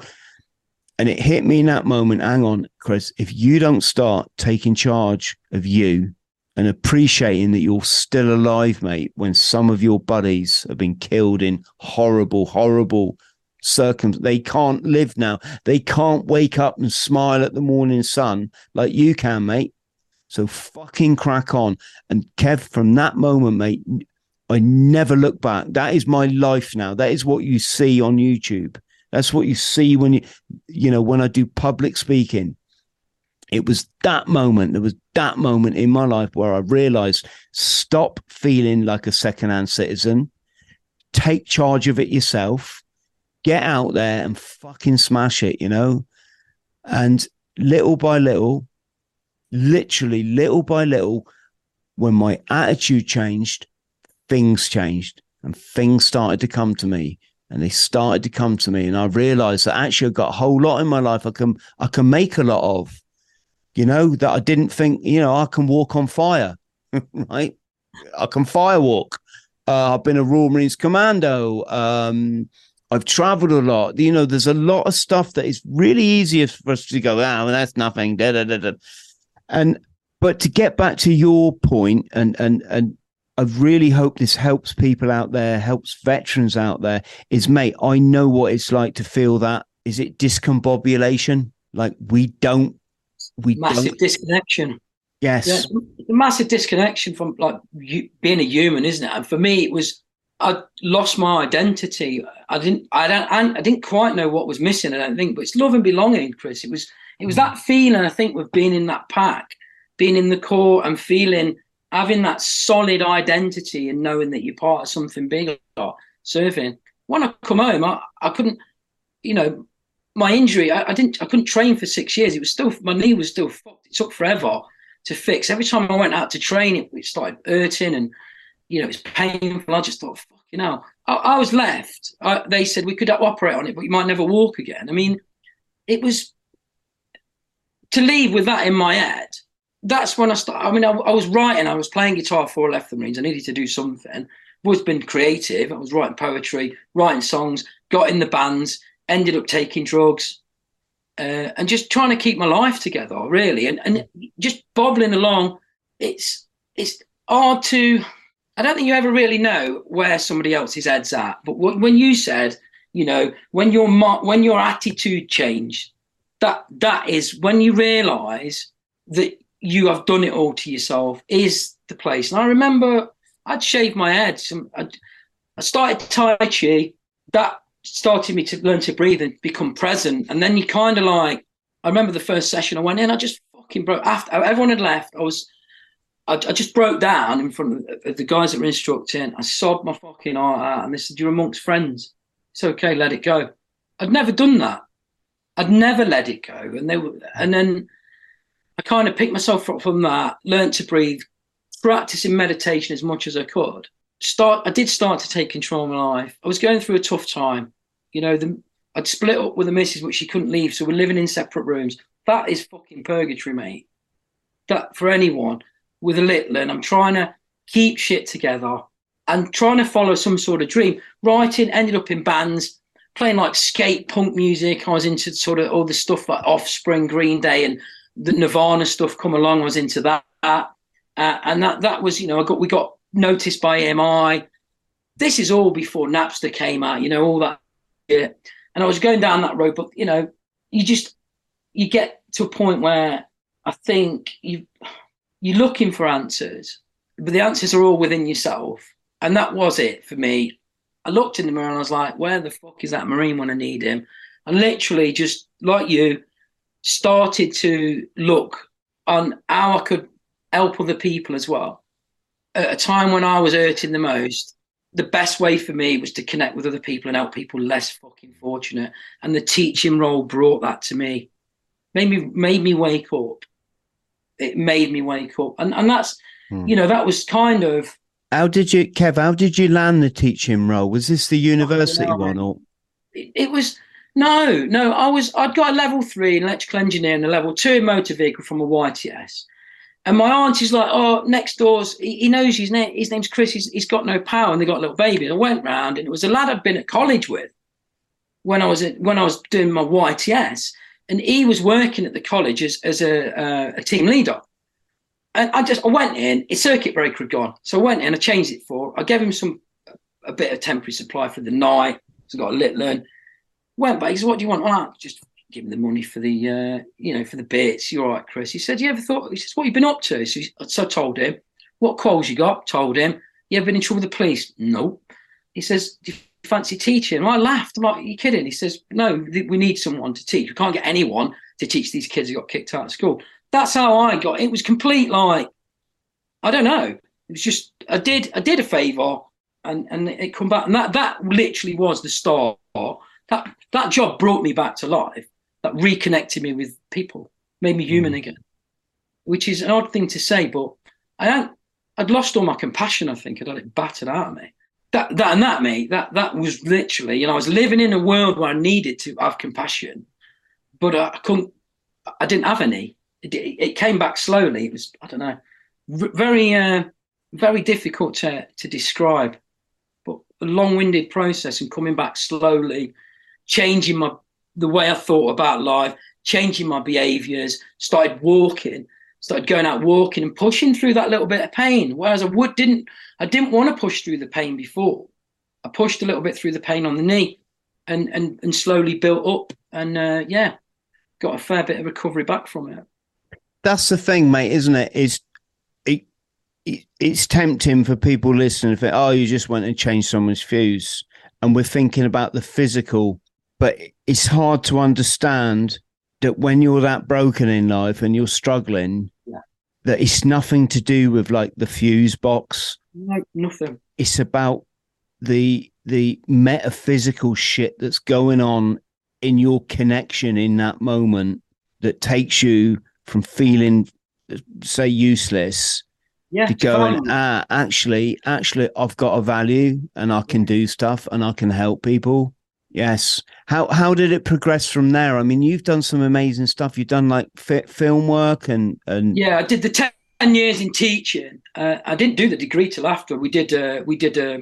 And it hit me in that moment. Hang on, Chris. If you don't start taking charge of you and appreciating that you're still alive, mate, when some of your buddies have been killed in horrible, horrible they can't live now. They can't wake up and smile at the morning sun like you can, mate. So fucking crack on. And Kev, from that moment, mate, I never look back. That is my life now. That is what you see on YouTube. That's what you see when you, you know, when I do public speaking. It was that moment. There was that moment in my life where I realized stop feeling like a secondhand citizen, take charge of it yourself, get out there and fucking smash it, you know? And little by little, literally little by little, when my attitude changed, things changed and things started to come to me and they started to come to me. And I realized that actually I've got a whole lot in my life I can I can make a lot of you know that I didn't think you know I can walk on fire right? I can firewalk uh, I've been a Royal Marines commando. Um, I've traveled a lot you know there's a lot of stuff that is really easier for us to go ah well, that's nothing da, da, da, da. and but to get back to your point and and and I really hope this helps people out there, helps veterans out there. Is mate, I know what it's like to feel that. Is it discombobulation? Like we don't, we massive don't. disconnection. Yes, yeah, massive disconnection from like you, being a human, isn't it? And for me, it was I lost my identity. I didn't, I don't, I didn't quite know what was missing. I don't think, but it's love and belonging, Chris. It was, it was hmm. that feeling. I think with being in that pack, being in the Corps, and feeling having that solid identity and knowing that you're part of something bigger, surfing. When I come home, I, I couldn't, you know, my injury, I, I, didn't, I couldn't train for six years. It was still, my knee was still fucked. It took forever to fix. Every time I went out to train, it, it started hurting and, you know, it's painful. I just thought, you know, I, I was left. I, they said we could operate on it, but you might never walk again. I mean, it was to leave with that in my head that's when I started. I mean, I, I, was writing, I was playing guitar before I left the Marines. I needed to do something. I've been creative. I was writing poetry, writing songs, got in the bands, ended up taking drugs, uh, and just trying to keep my life together, really. And, and just bobbling along. It's it's hard to. I don't think you ever really know where somebody else's head's at. But when you said, you know, when your when your attitude changed, that that is when you realise that you have done it all to yourself is the place. And I remember I'd shaved my head. Some, I'd, I started Tai Chi. That started me to learn to breathe and become present. And then you kind of like, I remember the first session I went in, I just fucking broke. After everyone had left, I was, I, I just broke down in front of the guys that were instructing. I sobbed my fucking heart out, and they said, "You're amongst friends. It's okay, let it go." I'd never done that. I'd never let it go, and they were, and then I kind of picked myself up from that, learned to breathe, practicing meditation as much as I could. Start. I did start to take control of my life. I was going through a tough time. You know, the, I'd split up with the missus, which she couldn't leave, so we're living in separate rooms. That is fucking purgatory, mate. That for anyone with a little, and I'm trying to keep shit together and trying to follow some sort of dream. Writing ended up in bands, playing like skate punk music. I was into sort of all the stuff like Offspring, Green Day, and the Nirvana stuff come along. I was into that, uh, and that that was you know I got we got noticed by EMI. This is all before Napster came out, you know, all that. Yeah. And I was going down that road, but you know, you just you get to a point where I think you you're looking for answers, but the answers are all within yourself, and that was it for me. I looked in the mirror and I was like, "Where the fuck is that Marine when I need him?" And literally, just like you, started to look on how I could help other people as well. At a time when I was hurting the most, the best way for me was to connect with other people and help people less fucking fortunate. And the teaching role brought that to me. Made me made me wake up. It made me wake up. And and that's hmm. you know, that was kind of how did you Kev, how did you land the teaching role? Was this the university one or it, it was no, no, I was I'd got a level three in electrical engineering, and a level two in motor vehicle from a YTS. And my aunt is like, oh, next door's he, he knows his name. His name's Chris. He's, he's got no power, and they got a little baby. And I went round, and it was a lad I'd been at college with when I was at, when I was doing my YTS, and he was working at the college as, as a, uh, a team leader. and I just I went in. His circuit breaker had gone, so I went in. I changed it for. I gave him some a bit of temporary supply for the night. So I got a little in. Went back. He said, "What do you want?" Well, I just give him the money for the uh, you know for the bits. You're right, Chris. He said, "You ever thought?" He says, "What you been up to?" So, he, so I told him what calls you got. Told him. You ever been in trouble with the police? No. He says, "Do you fancy teaching?" I laughed. I'm like, Are "You kidding?" He says, "No, we need someone to teach. We can't get anyone to teach these kids who got kicked out of school." That's how I got. It was complete like I don't know. It was just I did I did a favour and and it come back and that that literally was the start. That that job brought me back to life. That reconnected me with people, made me human mm. again. Which is an odd thing to say, but I hadn't I'd lost all my compassion. I think I'd had it battered out of me. That that and that mate. That that was literally. You know, I was living in a world where I needed to have compassion, but I, I couldn't. I didn't have any it, it came back slowly. It was I don't know, very uh, very difficult to to describe, but a long-winded process and coming back slowly, changing my the way I thought about life, changing my behaviours, started walking, started going out walking and pushing through that little bit of pain. Whereas I would didn't I didn't want to push through the pain before. I pushed a little bit through the pain on the knee, and and and slowly built up, and uh, yeah, got a fair bit of recovery back from it that's the thing, mate, isn't it? Is it, it, it's tempting for people listening to think, oh, you just went and changed someone's fuse. And we're thinking about the physical, but it's hard to understand that when you're that broken in life and you're struggling. That it's nothing to do with like the fuse box. No, nothing. It's about the the metaphysical shit that's going on in your connection in that moment that takes you from feeling say useless yeah, to going ah actually actually i've got a value and i can do stuff and i can help people yes how how did it progress from there i mean you've done some amazing stuff you've done like fit film work and and yeah i did the 10 years in teaching uh, i didn't do the degree till after we did uh, we did a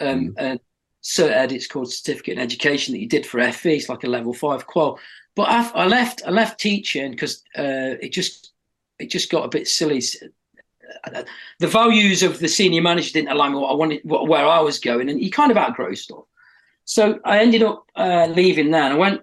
um, mm. a cert ed it's called certificate in education that you did for fe it's like a level five qual but I, I left. I left teaching because uh, it just it just got a bit silly. The values of the senior manager didn't align with what I wanted, where I was going, and you kind of outgrow stuff. So I ended up uh, leaving there, and I went.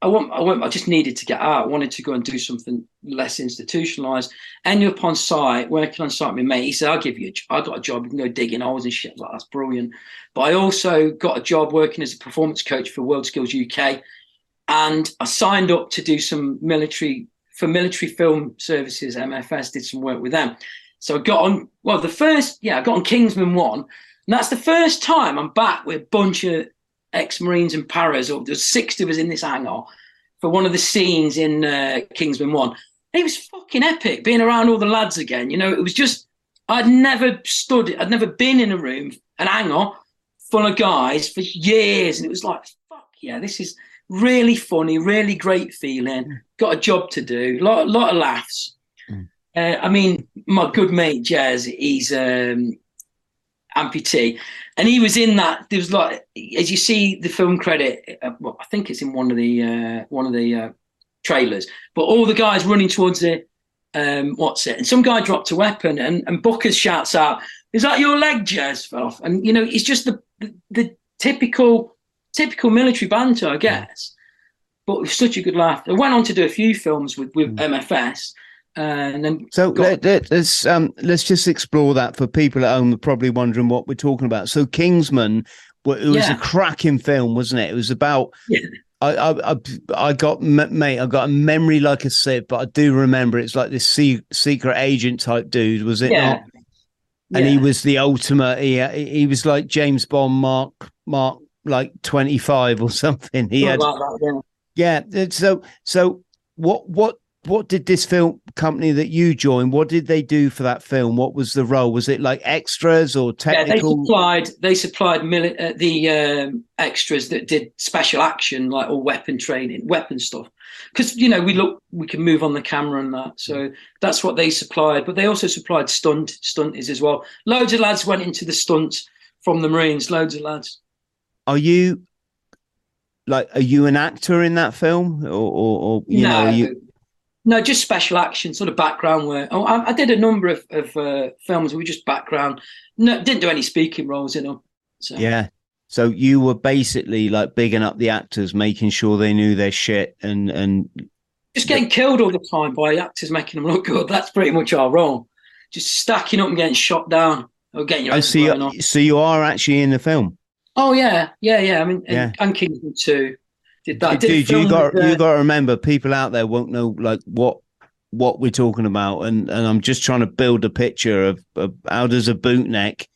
I went, I went. I just needed to get out. I wanted to go and do something less institutionalized. Ended up on site, working on site with me. He said, "I'll give you. A, I got a job. You can go digging holes and shit like that's brilliant." But I also got a job working as a performance coach for World Skills UK and I signed up to do some military for military film services. MFS did some work with them. So I got on. Well, the first, yeah, I got on Kingsman One, and that's the first time I'm back with a bunch of ex-marines and paras. Or there's 60 of us in this hangar for one of the scenes in uh, Kingsman One. It was fucking epic being around all the lads again. You know, it was just I'd never stood, I'd never been in a room, an hangar full of guys for years, and it was like, fuck yeah, this is really funny, really great feeling. Mm. Got a job to do, lot lot of laughs. Mm. Uh, I mean, my good mate Jez, he's um, amputee, and he was in that. There was like, as you see the film credit, uh, well, I think it's in one of the uh, one of the uh, trailers, but all the guys running towards the um, what's it, and some guy dropped a weapon, and and Booker shouts out, "Is that your leg, Jez?" Fell and you know, it's just the, the, the typical typical military banter, I guess. But it was such a good laugh. I went on to do a few films with with mm. MFS. Uh, and then so got... let, us um, let's just explore that for people at home. That are probably wondering what we're talking about. So Kingsman, it was yeah. a cracking film, wasn't it? It was about. Yeah. I, I I got mate. I got a memory like a sieve, but I do remember it's like this secret agent type dude, was it yeah. not? And yeah. he was the ultimate. He he was like James Bond, Mark Mark like 25 or something. He had, that, yeah. yeah. So, so what, what, what did this film company that you joined? What did they do for that film? What was the role? Was it like extras or technical? Yeah, they supplied they supplied mili- uh, the um, extras that did special action, like all weapon training, weapon stuff. Because you know we look, we can move on the camera and that. So that's what they supplied. But they also supplied stunt stunters as well. Loads of lads went into the stunts from the Marines. Loads of lads are you like are you an actor in that film or or, or you no, know you No, just special action, sort of background work. Oh, I, I did a number of, of uh, films where we just background. No, didn't do any speaking roles in them. So. Yeah. So you were basically like bigging up the actors, making sure they knew their shit, and and just getting killed all the time by actors making them look good. That's pretty much our role. Just stacking up and getting shot down or getting your. Oh, so you, so you are actually in the film. Oh yeah, yeah, yeah. I mean, yeah. and, and Kingsman too. Did that? Dude, you got uh, you got to remember, people out there won't know like what what we're talking about, and and I'm just trying to build a picture of, of how does a bootneck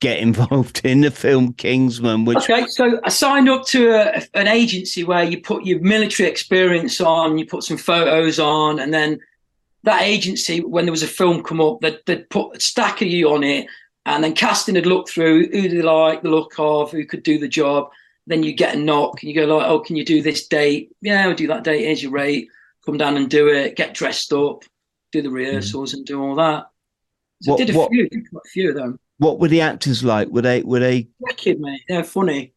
get involved in the film Kingsman. Which okay, so I signed up to a, an agency where you put your military experience on, you put some photos on, and then that agency, when there was a film come up, they'd, they'd put a stack of you on it, and then casting had looked through who they like the look of, who could do the job. Then you get a knock, and you go like, "Oh, can you do this date? Yeah, we'll do that date. Here's your rate. Come down and do it. Get dressed up, do the rehearsals, mm. and do all that." So what, I did a what, few, did quite a few of them. What were the actors like? Were they were they wicked, mate? They're funny.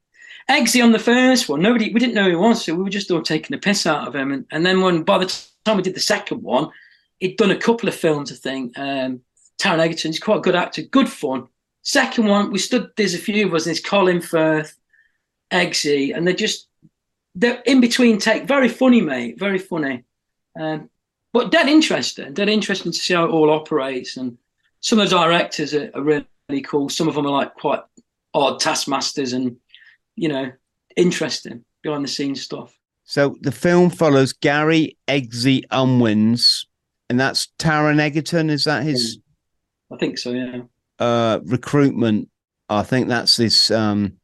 Eggsy on the first one, nobody we didn't know who he was, so we were just all taking the piss out of him. And, and then when by the time we did the second one, he'd done a couple of films, I think. Um, Taron Egerton, he's quite a good actor, good fun. Second one, we stood. There's a few of us. There's Colin Firth, Eggsy, and they're just they're in between take. Very funny, mate. Very funny. Um, but dead interesting. Dead interesting to see how it all operates. And some of the directors are, are really cool. Some of them are like quite odd taskmasters and, you know, interesting behind the scenes stuff. So the film follows Gary Eggsy Unwins, and that's Taron Egerton. Is that his? I think so. Yeah. Uh, recruitment. I think that's this. Um,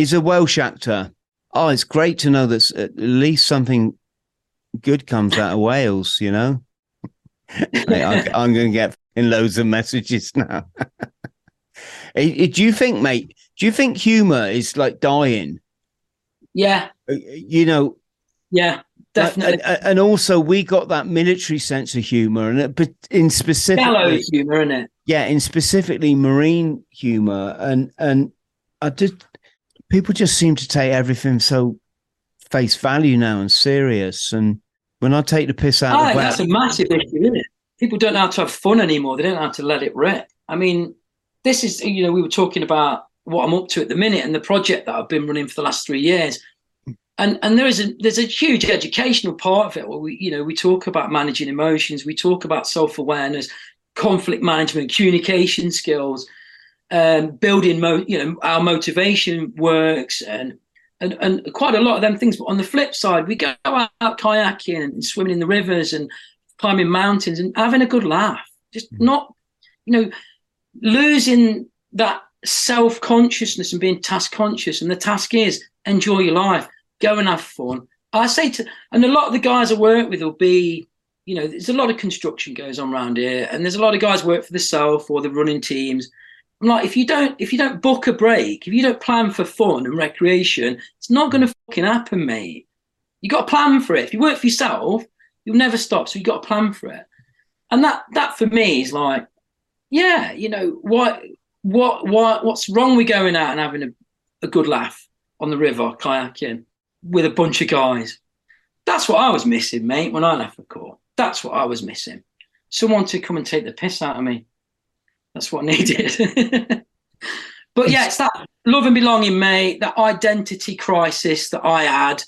he's a Welsh actor. Oh, it's great to know that at least something good comes out of Wales. You know, I, I'm going to get in loads of messages now. Do you think, mate? Do you think humor is like dying? Yeah. Uh, you know. Yeah, definitely. And, and also, we got that military sense of humor, and but in specific humor, isn't it? Yeah, in specifically marine humor, and and I just people just seem to take everything so face value now and serious. And when I take the piss out, oh, of that's a massive issue, isn't it? People don't know how to have fun anymore. They don't know how to let it rip. I mean, this is you know we were talking about what I'm up to at the minute and the project that I've been running for the last three years. And and there is a there's a huge educational part of it where we you know we talk about managing emotions, we talk about self awareness, conflict management, communication skills, um, building mo- you know our motivation works and and and quite a lot of them things. But on the flip side, we go out kayaking and swimming in the rivers and climbing mountains and having a good laugh. Just mm-hmm. not you know losing that self consciousness and being task conscious. And the task is enjoy your life, go and have fun. I say to, and a lot of the guys I work with will be, you know, there's a lot of construction goes on around here, and there's a lot of guys work for the self or the running teams. I'm like, if you don't, if you don't book a break, if you don't plan for fun and recreation, it's not going to mm. fucking happen, mate. You got to plan for it. If you work for yourself, you'll never stop. So you got to plan for it. And that, that for me is like, yeah, you know, what, what, what, what's wrong with going out and having a, a good laugh on the river kayaking with a bunch of guys? That's what I was missing, mate, when I left the Corps. That's what I was missing. Someone to come and take the piss out of me. That's what needed. but yeah, it's that love and belonging, mate, that identity crisis that I had,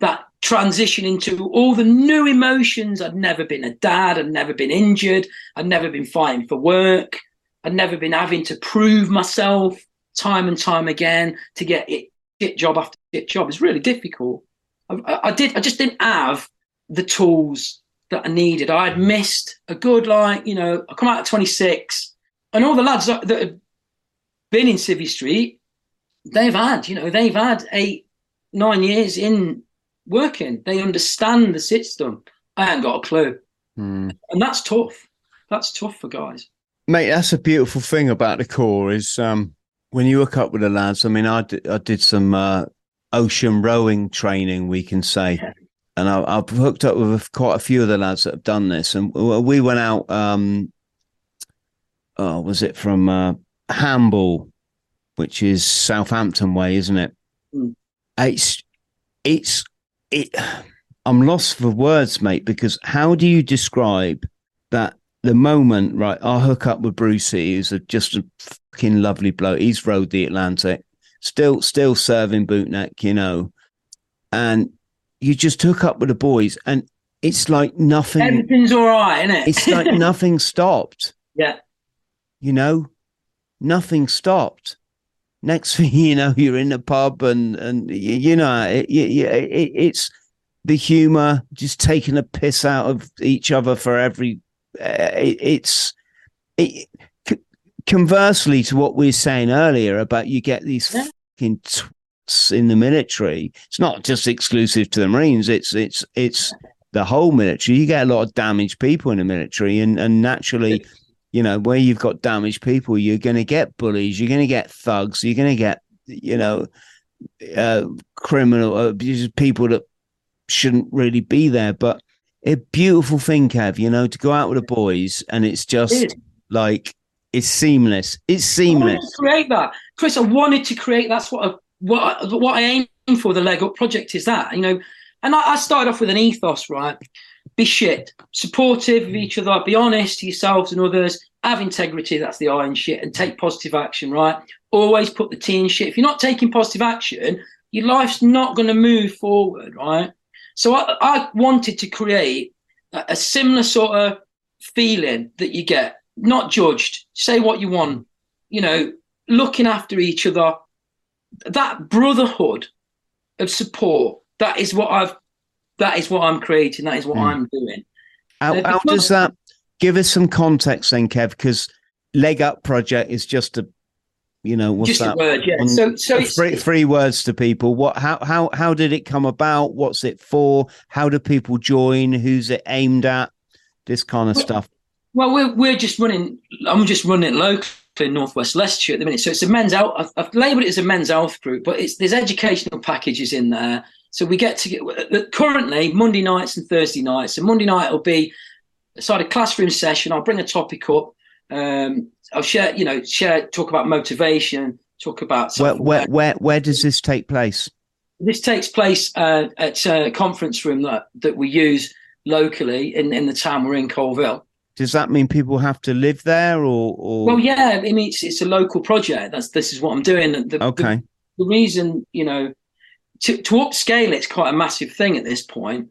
that transition into all the new emotions. I'd never been a dad, I'd never been injured, I'd never been fighting for work, I'd never been having to prove myself time and time again to get it shit job after shit job. It's really difficult. I, I did I just didn't have the tools that I needed. I had missed a good like, you know, I come out at 26 and all the lads that, that have been in Civvy Street, they've had, you know, they've had eight, nine years in working. They understand the system. I haven't got a clue, mm. and that's tough. That's tough for guys. Mate, that's a beautiful thing about the Corps is um, when you hook up with the lads. I mean, I did, I did some uh, ocean rowing training, we can say, and I, have hooked up with quite a few of the lads that have done this. And we went out. Um, oh, was it from uh, Hamble, which is Southampton way, isn't it? Mm. It's it's it I'm lost for words, mate, because how do you describe that the moment, right? I'll hook up with Brucey, who's a, just a fucking lovely bloke. He's rowed the Atlantic, still still serving bootneck, you know. And you just hook up with the boys and it's like nothing Everything's all right, isn't it? it's like nothing stopped. yeah. You know? Nothing stopped. Next thing you know, you're in the pub and and you know it, it, it, it's the humor, just taking a piss out of each other for every. Uh, it, it's it, conversely to what we were saying earlier about you get these Yeah. fucking twats in the military. It's not just exclusive to the Marines. It's it's it's the whole military. You get a lot of damaged people in the military, and and naturally, you know, where you've got damaged people, you're going to get bullies. You're going to get thugs. You're going to get you know, uh, criminal uh, people that shouldn't really be there. But a beautiful thing, Kev, you know, to go out with the boys, and it's just It like it's seamless. It's seamless. to create that, Chris. I wanted to create. That's what I, what I, what I aim for. The leg up project is that you know, and I, I started off with an ethos, right? Be shit, supportive of mm. each other, be honest to yourselves and others, have integrity. That's the iron shit, and take positive action, right? Always put the T in shit. If you're not taking positive action, your life's not going to move forward, right? So I, I wanted to create a, a similar sort of feeling that you get, not judged. Say what you want, you know, looking after each other. That brotherhood of support. That is what I've. That is what I'm creating. That is what Mm. I'm doing. How, Uh, how does that give us some context then, Kev? Because leg up project is just a, you know, what's Just that? a word, yeah. One- So, so it's, three, three words to people. What? How? How? How did it come about? What's it for? How do people join? Who's it aimed at? This kind of Well, stuff. Well, we're we're just running. I'm just running it locally in Northwest Leicestershire at the minute. So it's a men's health. I've, I've labelled it as a men's health group, but it's there's educational packages in there. So we get to get currently Monday nights and Thursday nights. And Monday night will be a sort of classroom session. I'll bring a topic up. Um, I'll share, you know, share, talk about motivation, talk about Where, where, where, where does this take place? This takes place uh, at a conference room that, that we use locally in, in the town we're in, Coalville. Does that mean people have to live there, or? or... Well, yeah, I mean, it's, it's a local project. That's this is what I'm doing. The, the- Okay. the reason, you know, to, to upscale it's quite a massive thing at this point.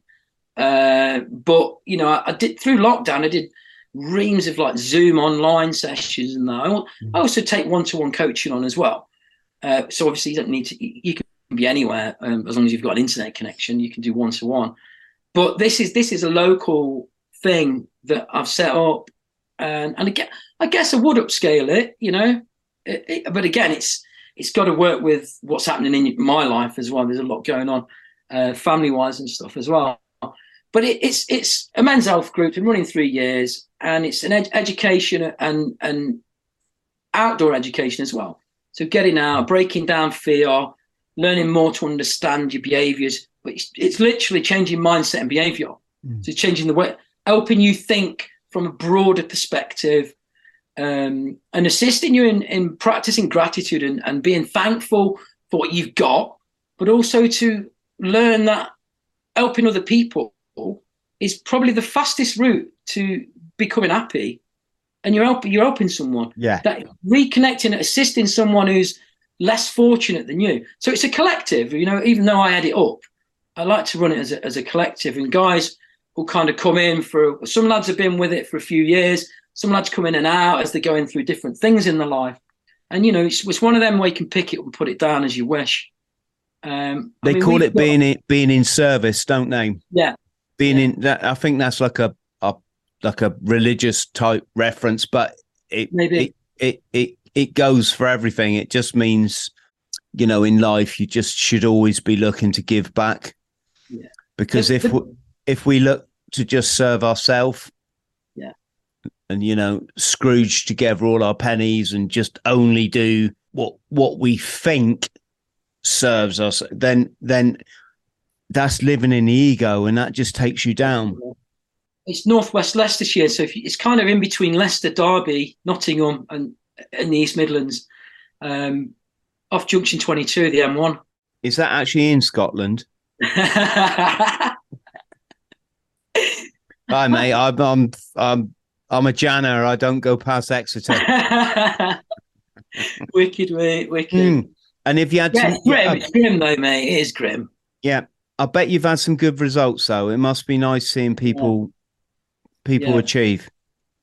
Uh, but you know, I, I did through lockdown. I did reams of like Zoom online sessions and that. I, I also take one-to-one coaching on as well. Uh, so obviously, you don't need to. You, you can be anywhere um, as long as you've got an internet connection. You can do one-to-one. But this is this is a local thing that I've set up, and and again, I guess I would upscale it. You know, it, it, but again, it's it's got to work with what's happening in my life as well. There's a lot going on, uh, family wise and stuff as well. But it, it's it's a men's health group. Been running three years, and it's an ed- education and and outdoor education as well. So getting out, breaking down fear, learning more to understand your behaviours. But it's, it's literally changing mindset and behaviour. Mm. So changing the way, helping you think from a broader perspective, um, and assisting you in, in practicing gratitude and, and being thankful for what you've got, but also to learn that helping other people is probably the fastest route to becoming happy. And you're helping you're helping someone. Yeah. That reconnecting, assisting someone who's less fortunate than you. So it's a collective, you know, even though I add it up, I like to run it as a, as a collective. And guys will kind of come in for some lads have been with it for a few years, some lads come in and out as they're going through different things in their life. And you know, it's, it's one of them where you can pick it and put it down as you wish. Um, I They mean, call it got- being in, being in service, don't they? Yeah. Being Yeah. in that, I think that's like a, a like a religious type reference, but it Maybe. it, it it it goes for everything. It just means, you know, in life you just should always be looking to give back. Yeah. Because The- if the- we, if we look to just serve ourselves. And you know, scrooge together all our pennies and just only do what what we think serves us, then then that's living in the ego, and that just takes you down. It's northwest Leicestershire, so if you, it's kind of in between Leicester, Derby, Nottingham, and and the East Midlands, um, off Junction 22, the M1. Is that actually in Scotland? Hi, mate. I'm I'm I'm I'm a janner. I don't go past Exeter. wicked, mate. Wicked. Mm. And if you had Yeah, to, it's grim. yeah, It's grim, though, mate. It is grim. yeah, I bet you've had some good results though. It must be nice seeing people people Yeah. achieve.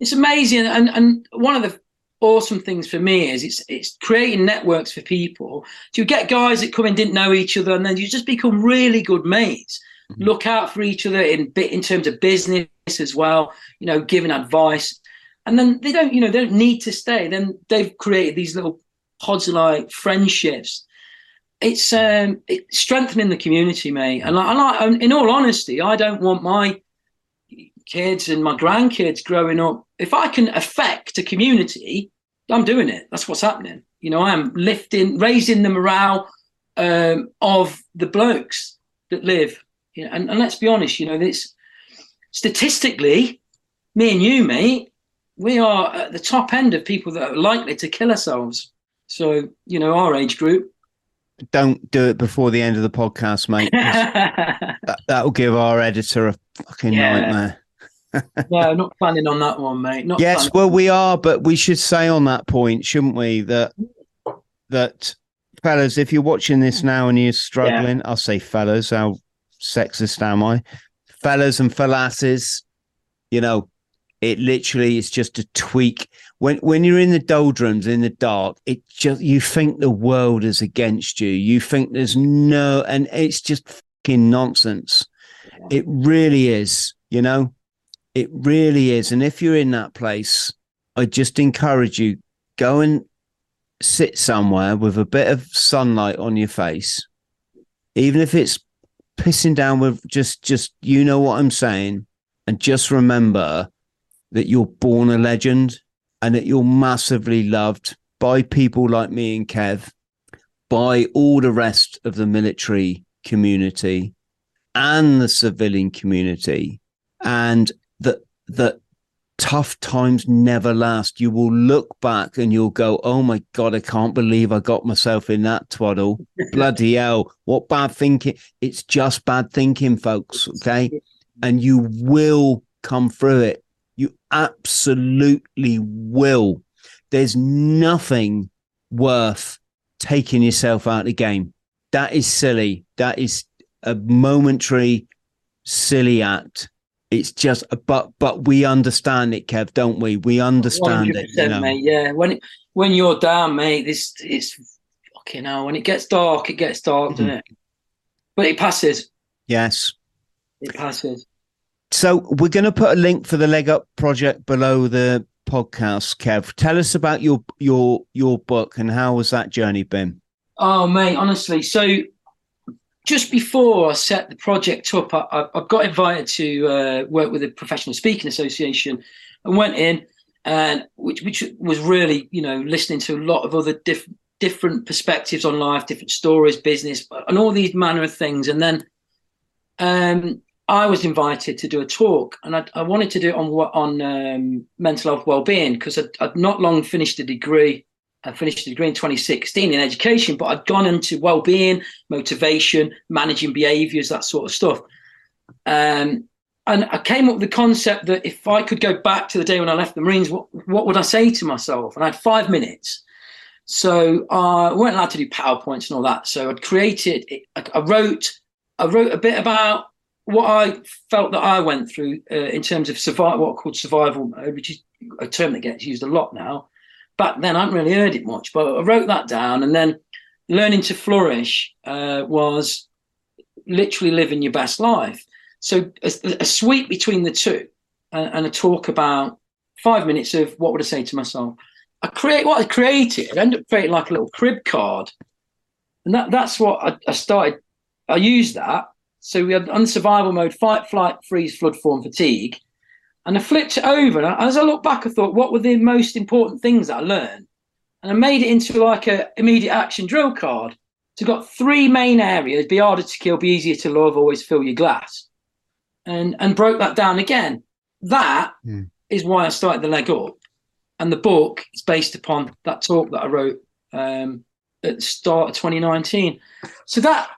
It's amazing, and and one of the awesome things for me is it's it's creating networks for people. So you get guys that come in didn't know each other, and then you just become really good mates. Mhm. Look out for each other in bit in terms of business as well. You know, giving advice, and then they don't you know they don't need to stay. Then they've created these little pods like friendships. It's um it's strengthening the community, mate. And like, and in all honesty, I don't want my kids and my grandkids growing up, if I can affect a community, I'm doing it. That's what's happening. You know, I am lifting, raising the morale um, of the blokes that live. You know, and, and let's be honest, you know, this statistically, me and you, mate, we are at the top end of people that are likely to kill ourselves. So, you know, our age group. Don't do it before the end of the podcast, mate. that, that'll give our editor a fucking Yeah. nightmare. no, not planning on that one, mate. Not Yes, planning- well, we are, but we should say on that point, shouldn't we, that that fellas, if you're watching this now and you're struggling, I'll say fellas, how sexist am I? Fellas and fellasses, you know, it literally is just a tweak. When when you're in the doldrums, in the dark, it just you think the world is against you. You think there's no, and it's just fucking nonsense. It really is, you know. It really is. And if you're in that place, I just encourage you go and sit somewhere with a bit of sunlight on your face, even if it's pissing down with just just you know what I'm saying, and just remember that you're born a legend and that you're massively loved by people like me and Kev, by all the rest of the military community and the civilian community, and that that tough times never last. You will look back and you'll go, "Oh my god, I can't believe I got myself in that twaddle." Bloody hell! What bad thinking? It's just bad thinking, folks. Okay, and you will come through it. You absolutely will. There's nothing worth taking yourself out of the game. That is silly. That is a momentary, silly act. It's just, but but we understand it, Kev, don't we? We understand it. You know? mate. Yeah, when it, when you're down, mate, this it's fucking hell. When it gets dark, it gets dark, doesn't Mm-hmm. it? But it passes. Yes. It passes. So we're going to put a link for the Leg Up project below the podcast. Kev, tell us about your your your book and how was that journey been? Oh, mate, honestly. So just before I set the project up, I, I, got invited to uh, work with the Professional Speaking Association and went in, and which which was really, you know, listening to a lot of other diff- different perspectives on life, different stories, business, and all these manner of things. And then um, I was invited to do a talk, and I, I wanted to do it on on um, mental health well-being because I'd, I'd not long finished a degree. I finished a degree in 2016 in education, but I'd gone into well-being, motivation, managing behaviours, that sort of stuff. Um, and I came up with the concept that if I could go back to the day when I left the Marines, what, what would I say to myself? And I had five minutes. So uh, I weren't allowed to do PowerPoints and all that. So I'd created, I, I wrote, I wrote a bit about what I felt that I went through uh, in terms of survival, what I called survival mode, which is a term that gets used a lot now. Back then, I hadn't really heard it much, but I wrote that down. And then learning to flourish uh, was literally living your best life. So a, a sweep between the two, uh, and a talk about five minutes of what would I say to myself. I create what I created. I ended up creating like a little crib card, and that that's what I, I started. I used that. So we had on survival mode: fight, flight, freeze, flood, form, fatigue. And I flipped it over, and as I look back, I thought, what were the most important things that I learned? And I made it into like a immediate action drill card. So got three main areas: be harder to kill, be easier to love, always fill your glass, and and broke that down again. That is Hmm. why I started the leg up, and the book is based upon that talk that I wrote um, at the start of 2019. So that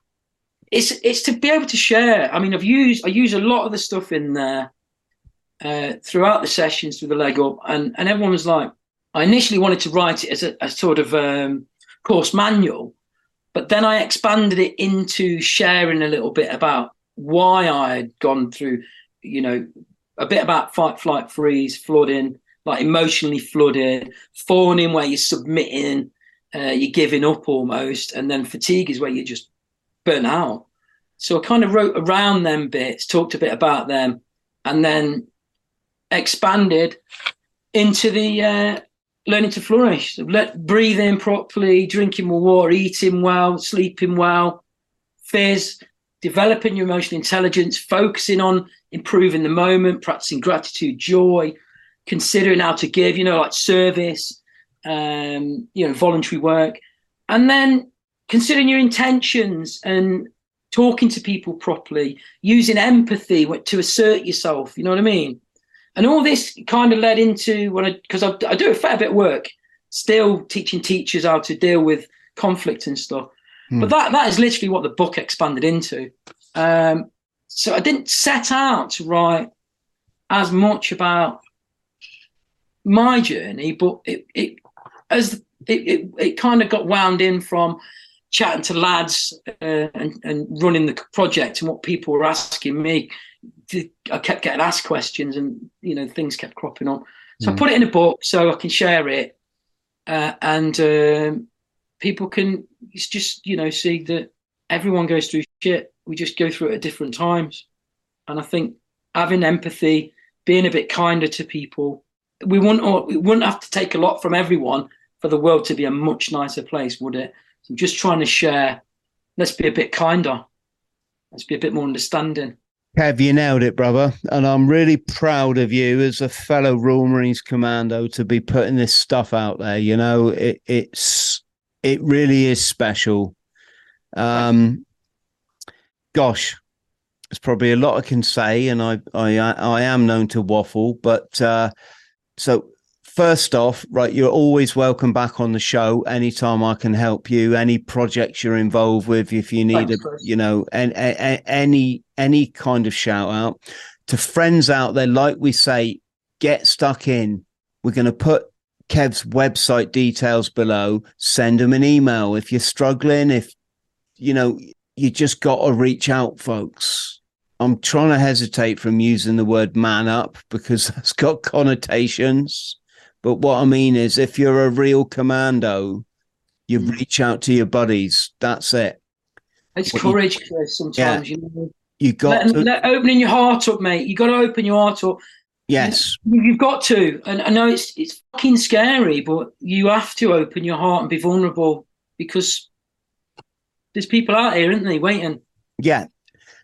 it's it's to be able to share. I mean, I've used I use a lot of the stuff in there uh, throughout the sessions with the leg up, and and everyone was like, I initially wanted to write it as a, a sort of um, course manual, but then I expanded it into sharing a little bit about why I had gone through, you know, a bit about fight, flight, freeze, flooding, like emotionally flooded, fawning where you're submitting, uh, you're giving up almost, and then fatigue is where you're just burn out. So I kind of wrote around them bits, talked a bit about them, and then expanded into the uh, learning to flourish. Let breathing properly, drinking more water, eating well, sleeping well, fears, developing your emotional intelligence, focusing on improving the moment, practicing gratitude, joy, considering how to give, you know, like service, um, you know, voluntary work, and then considering your intentions and talking to people properly, using empathy to assert yourself. You know what I mean? And all this kind of led into when I, because I, I, do a fair bit of work, still teaching teachers how to deal with conflict and stuff. Mm. But that that is literally what the book expanded into. Um, so I didn't set out to write as much about my journey, but it, it as it, it, it kind of got wound in from chatting to lads uh, and, and running the project and what people were asking me I kept getting asked questions, and you know things kept cropping up. So mm. I put it in a book so I can share it, uh, and um, people can just you know see that everyone goes through shit. We just go through it at different times, and I think having empathy, being a bit kinder to people, we wouldn't we wouldn't have to take a lot from everyone for the world to be a much nicer place, would it? So I'm just trying to share. Let's be a bit kinder. Let's be a bit more understanding. Kev, you nailed it, brother. And I'm really proud of you as a fellow Royal Marines commando to be putting this stuff out there. You know, it, it's it really is special. Um, gosh, there's probably a lot I can say, and I I I am known to waffle, but uh, so first off, right, you're always welcome back on the show anytime I can help you. Any projects you're involved with, if you need Thanks, a, Chris. you know, and any any kind of shout out to friends out there, like we say, get stuck in. We're going to put Kev's website details below. Send him an email if you're struggling. If you know, you just got to reach out, folks. I'm trying to hesitate from using the word man up because that's got connotations. But what I mean is, if you're a real commando, you mm. reach out to your buddies. That's it. It's what courage, you, Chris. Sometimes yeah, you know. You got let, to, let, opening your heart up, mate. You got to open your heart up. Yes, you, have got to. And I know it's it's fucking scary, but you have to open your heart and be vulnerable because there's people out here, isn't they, waiting? Yeah,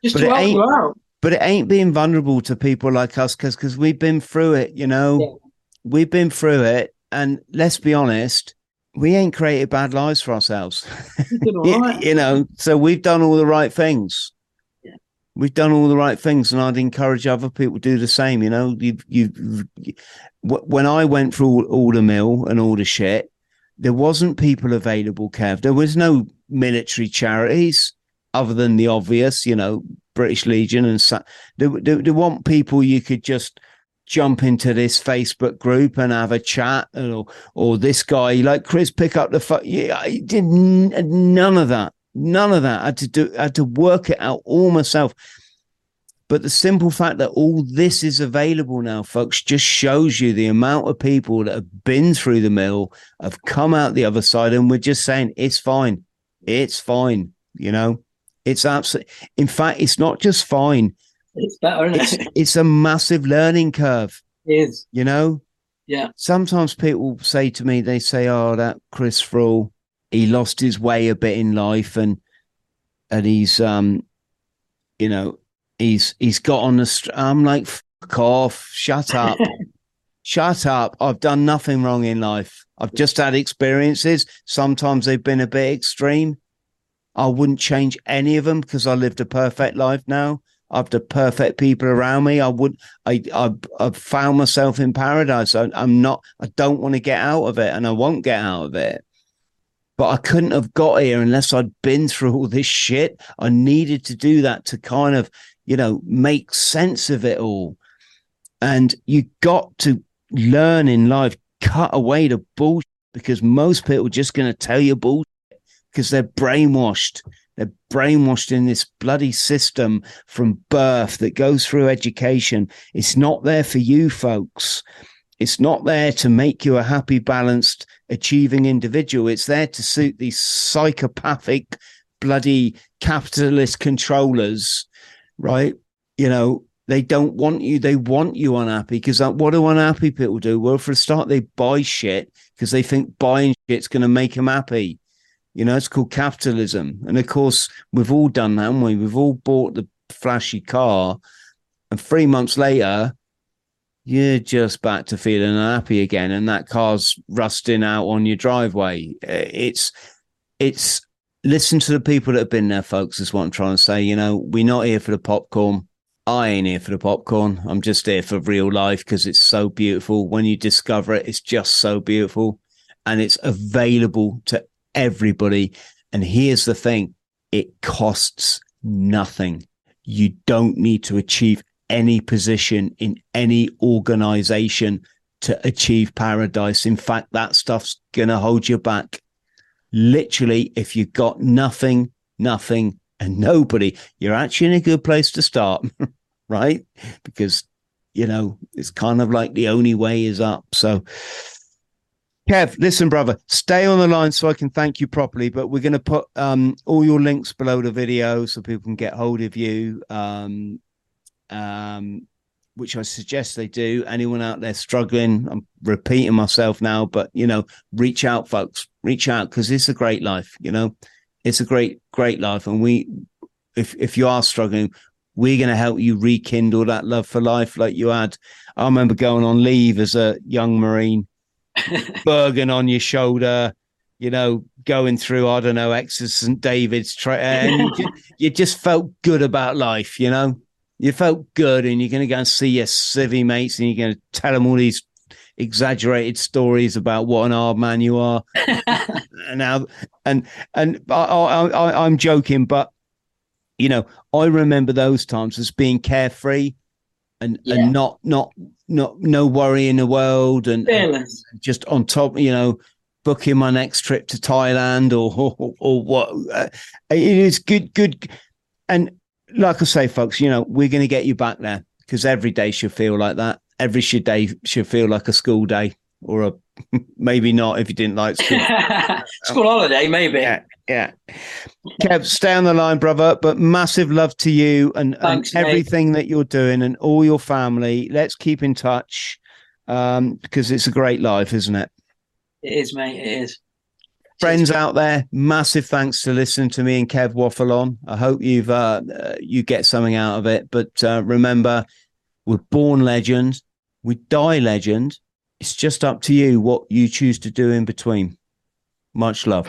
just but to help you out. But it ain't being vulnerable to people like us because because we've been through it, you know. Yeah we've been through it, and let's be honest, we ain't created bad lives for ourselves. you know, so we've done all the right things. Yeah. We've done all the right things, and I'd encourage other people to do the same. You know, you you when I went through all, all the mill and all the shit, there wasn't people available, Kev. There was no military charities other than the obvious, you know, British Legion and so, they, they, they want people you could just jump into this Facebook group and have a chat, or or this guy like Chris pick up the phone. Yeah, I did none of that. None of that. I had to do. I had to work it out all myself. But the simple fact that all this is available now, folks, just shows you the amount of people that have been through the mill, have come out the other side, and we're just saying it's fine. It's fine. You know, it's absolutely. In fact, it's not just fine it's better, it? it's, a massive learning curve. It is. You know? Yeah. Sometimes people say to me, they say, Oh, that Chris Thrall, he lost his way a bit in life and and he's um you know, he's he's got on the str-. I'm like, fuck off, shut up. shut up. I've done nothing wrong in life. I've just had experiences. Sometimes they've been a bit extreme. I wouldn't change any of them because I lived a perfect life now. I've the perfect people around me. I would, I, I, I've found myself in paradise. I, I'm not, I don't want to get out of it and I won't get out of it. But I couldn't have got here unless I'd been through all this shit. I needed to do that to kind of, you know, make sense of it all. And you got to learn in life, cut away the bullshit because most people are just going to tell you bullshit because they're brainwashed. They're brainwashed in this bloody system from birth that goes through education. It's not there for you, folks. It's not there to make you a happy, balanced, achieving individual. It's there to suit these psychopathic, bloody capitalist controllers, right? You know, they don't want you. They want you unhappy because what do unhappy people do? Well, for a start, they buy shit because they think buying shit's going to make them happy. You know, it's called capitalism. And of course, we've all done that, haven't we? We've all bought the flashy car. And three months later, you're just back to feeling unhappy again. And that car's rusting out on your driveway. Uh, it's, it's, listen to the people that have been there, folks, is what I'm trying to say. You know, we're not here for the popcorn. I ain't here for the popcorn. I'm just here for real life because it's so beautiful. When you discover it, it's just so beautiful and it's available to everybody. And here's the thing it costs nothing. You don't need to achieve any position in any organization to achieve paradise. In fact, that stuff's going to hold you back. Literally, if you've got nothing, nothing, and nobody, you're actually in a good place to start. right? Because, you know, it's kind of like the only way is up. So, Kev, listen, brother, stay on the line so I can thank you properly. But we're going to put um, all your links below the video so people can get hold of you, um, um, which I suggest they do. Anyone out there struggling, I'm repeating myself now, but you know, reach out, folks, reach out because it's a great life. You know, it's a great, great life, and we, if if you are struggling, we're going to help you rekindle that love for life like you had. I remember going on leave as a young Marine, Bergen on your shoulder, you know, going through, I don't know, Exeter St. David's, tra- and you just, you just felt good about life, you know? You felt good, and you're going to go and see your civvy mates, and you're going to tell them all these exaggerated stories about what an hard man you are. and now, and and I, I, I, I'm joking, but you know, I remember those times as being carefree and yeah. and not not not no worry in the world and, and, just on top, you know, booking my next trip to Thailand or or, or what. Uh, it is good, good, and like I say, folks, you know, we're going to get you back there because every day should feel like that. Every day should feel like a school day or a maybe not if you didn't like school. school holiday, maybe. Yeah, yeah. Kev, stay on the line, brother. But massive love to you and, Thanks, and everything that you're doing and all your family. Let's keep in touch um, because it's a great life, isn't it? It is, mate. It is. Friends out there, massive thanks to listening to me and Kev waffle on. I hope you've uh, uh, you get something out of it. But uh, remember, we're born legends, we die legend, it's just up to you what you choose to do in between. Much love.